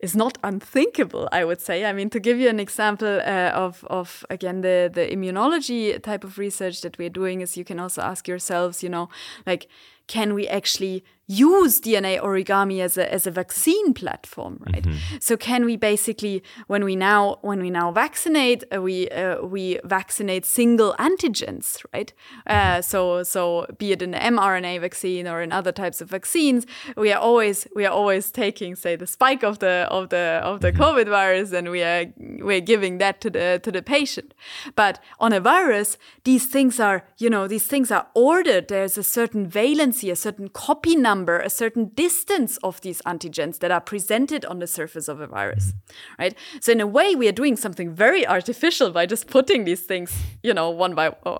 is not unthinkable, I would say. I mean, to give you an example uh, of, of, again, the, the immunology type of research that we're doing is you can also ask yourselves, you know, like, can we actually use DNA origami as a, as a vaccine platform, right? Mm-hmm. So can we basically, when we now when we now vaccinate, uh, we uh, we vaccinate single antigens, right? Uh, so so be it an mRNA vaccine or in other types of vaccines, we are always we are always taking say the spike of the of the of the mm-hmm. COVID virus and we are we're giving that to the to the patient. But on a virus, these things are you know these things are ordered. There's a certain valency, a certain copy number number, a certain distance of these antigens that are presented on the surface of a virus, right? So in a way, we are doing something very artificial by just putting these things, you know, one by uh,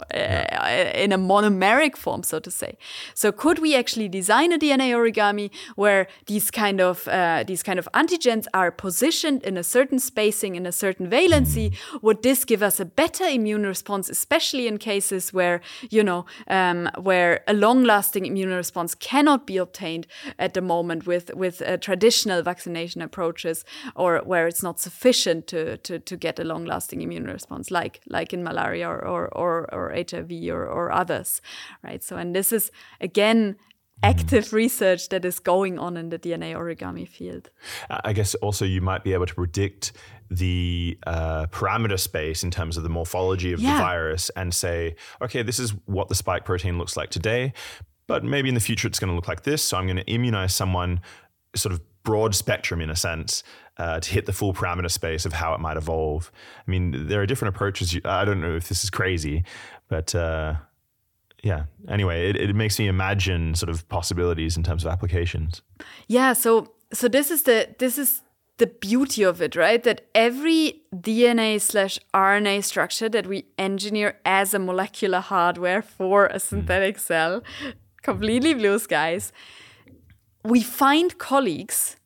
in a monomeric form, so to say. So could we actually design a DNA origami where these kind of uh, these kind of antigens are positioned in a certain spacing, in a certain valency? Would this give us a better immune response, especially in cases where you know um, where a long-lasting immune response cannot be obtained at the moment with with uh, traditional vaccination approaches, or where it's not sufficient to to, to get a long lasting immune response, like like in malaria or or, or, or HIV or, or others, right? So, and this is again active research that is going on in the DNA origami field. I guess also you might be able to predict the uh, parameter space in terms of the morphology of yeah. the virus and say, okay, this is what the spike protein looks like today, but maybe in the future it's going to look like this. So I'm going to immunize someone sort of broad spectrum in a sense uh, to hit the full parameter space of how it might evolve. I mean, there are different approaches. I don't know if this is crazy, but uh, yeah. Anyway, it, it makes me imagine sort of possibilities in terms of applications. Yeah. So so this is the this is the beauty of it, right? That every DNA slash RNA structure that we engineer as a molecular hardware for a synthetic mm. cell completely blue skies, we find colleagues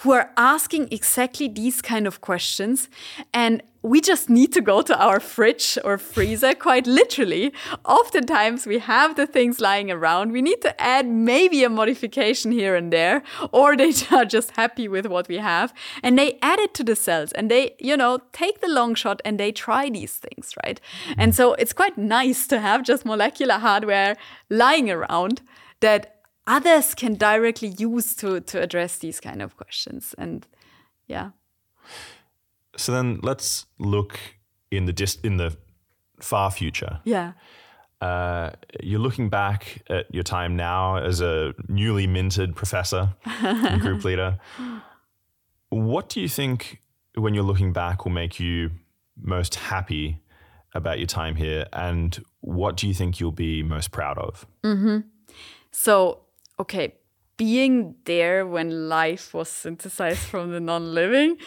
who are asking exactly these kind of questions. And we just need to go to our fridge or freezer quite literally. Oftentimes we have the things lying around. We need to add maybe a modification here and there or they <laughs> are just happy with what we have. And they add it to the cells and they you know take the long shot and they try these things right? And so it's quite nice to have just molecular hardware lying around that others can directly use to to address these kind of questions and yeah so then let's look in the dis- in the far future yeah uh, you're looking back at your time now as a newly minted professor and <laughs> group leader. What do you think, when you're looking back, will make you most happy about your time here? And what do you think you'll be most proud of? Mm-hmm. So, okay, being there when life was synthesized from the non living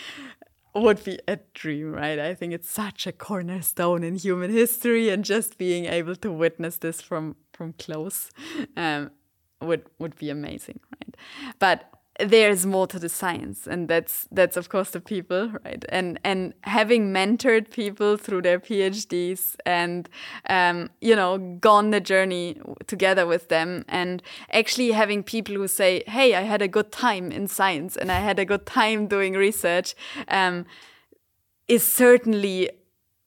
would be a dream, right? I think it's such a cornerstone in human history, and just being able to witness this from from close um, would would be amazing, right? But there's more to the science and that's that's of course the people right? And and having mentored people through their phds and um, you know gone the journey together with them and actually having people who say hey i had a good time in science and i had a good time doing research um, is certainly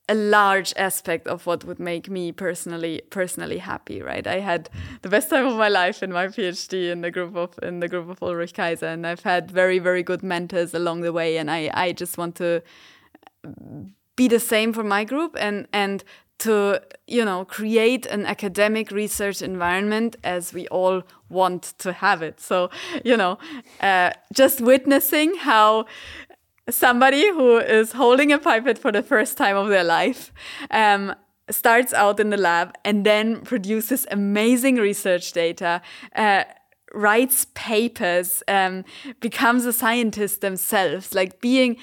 a large aspect of what would make me personally personally happy right? I had the best time of my life in my phd in the group of in the group of Ulrich Keyser and i've had very very good mentors along the way and i i just want to be the same for my group and and to you know create an academic research environment as we all want to have it. So you know uh, just witnessing how somebody who is holding a pipette for the first time of their life um, starts out in the lab and then produces amazing research data. Uh, writes papers, um, becomes a scientist themselves, like being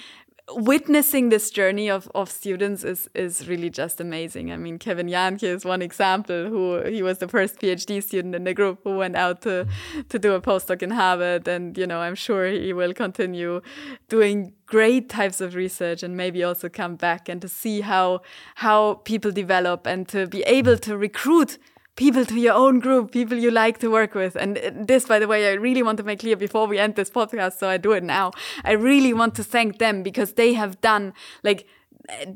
witnessing this journey of, of students is is really just amazing. I mean, Kevin Jahnke is one example who he was the first PhD student in the group who went out to to do a postdoc in Harvard, and you know I'm sure he will continue doing great types of research and maybe also come back and to see how how people develop and to be able to recruit people to your own group, people you like to work with. And this, by the way, I really want to make clear before we end this podcast, so I do it now. I really want to thank them because they have done like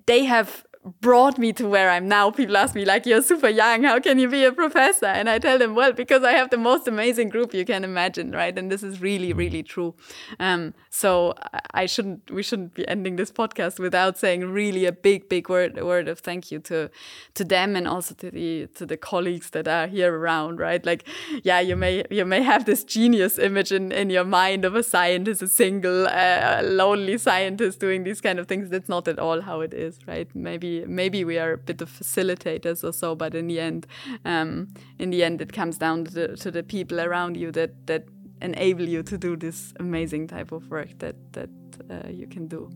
they have brought me to where I'm now. People ask me, like, you're super young. How can you be a professor? And I tell them, well, because I have the most amazing group you can imagine, right? And this is really, really true. Um, so I shouldn't, we shouldn't be ending this podcast without saying really a big, big word, word of thank you to, to them and also to the, to the colleagues that are here around, right? Like, yeah, you may, you may have this genius image in, in your mind of a scientist, a single, uh, lonely scientist doing these kind of things. That's not at all how it is, right? Maybe maybe we are a bit of facilitators or so, but in the end, um, in the end, it comes down to the, to the people around you that that enable you to do this amazing type of work that that uh, you can do.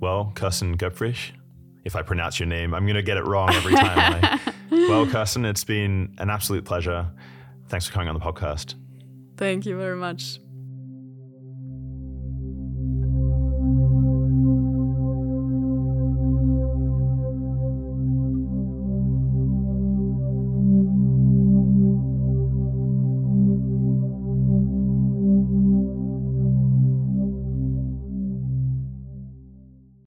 Well, Kerstin Goepfrich, if I pronounce your name, I'm going to get it wrong every time. I, <laughs> well, Kerstin, it's been an absolute pleasure. Thanks for coming on the podcast. Thank you very much.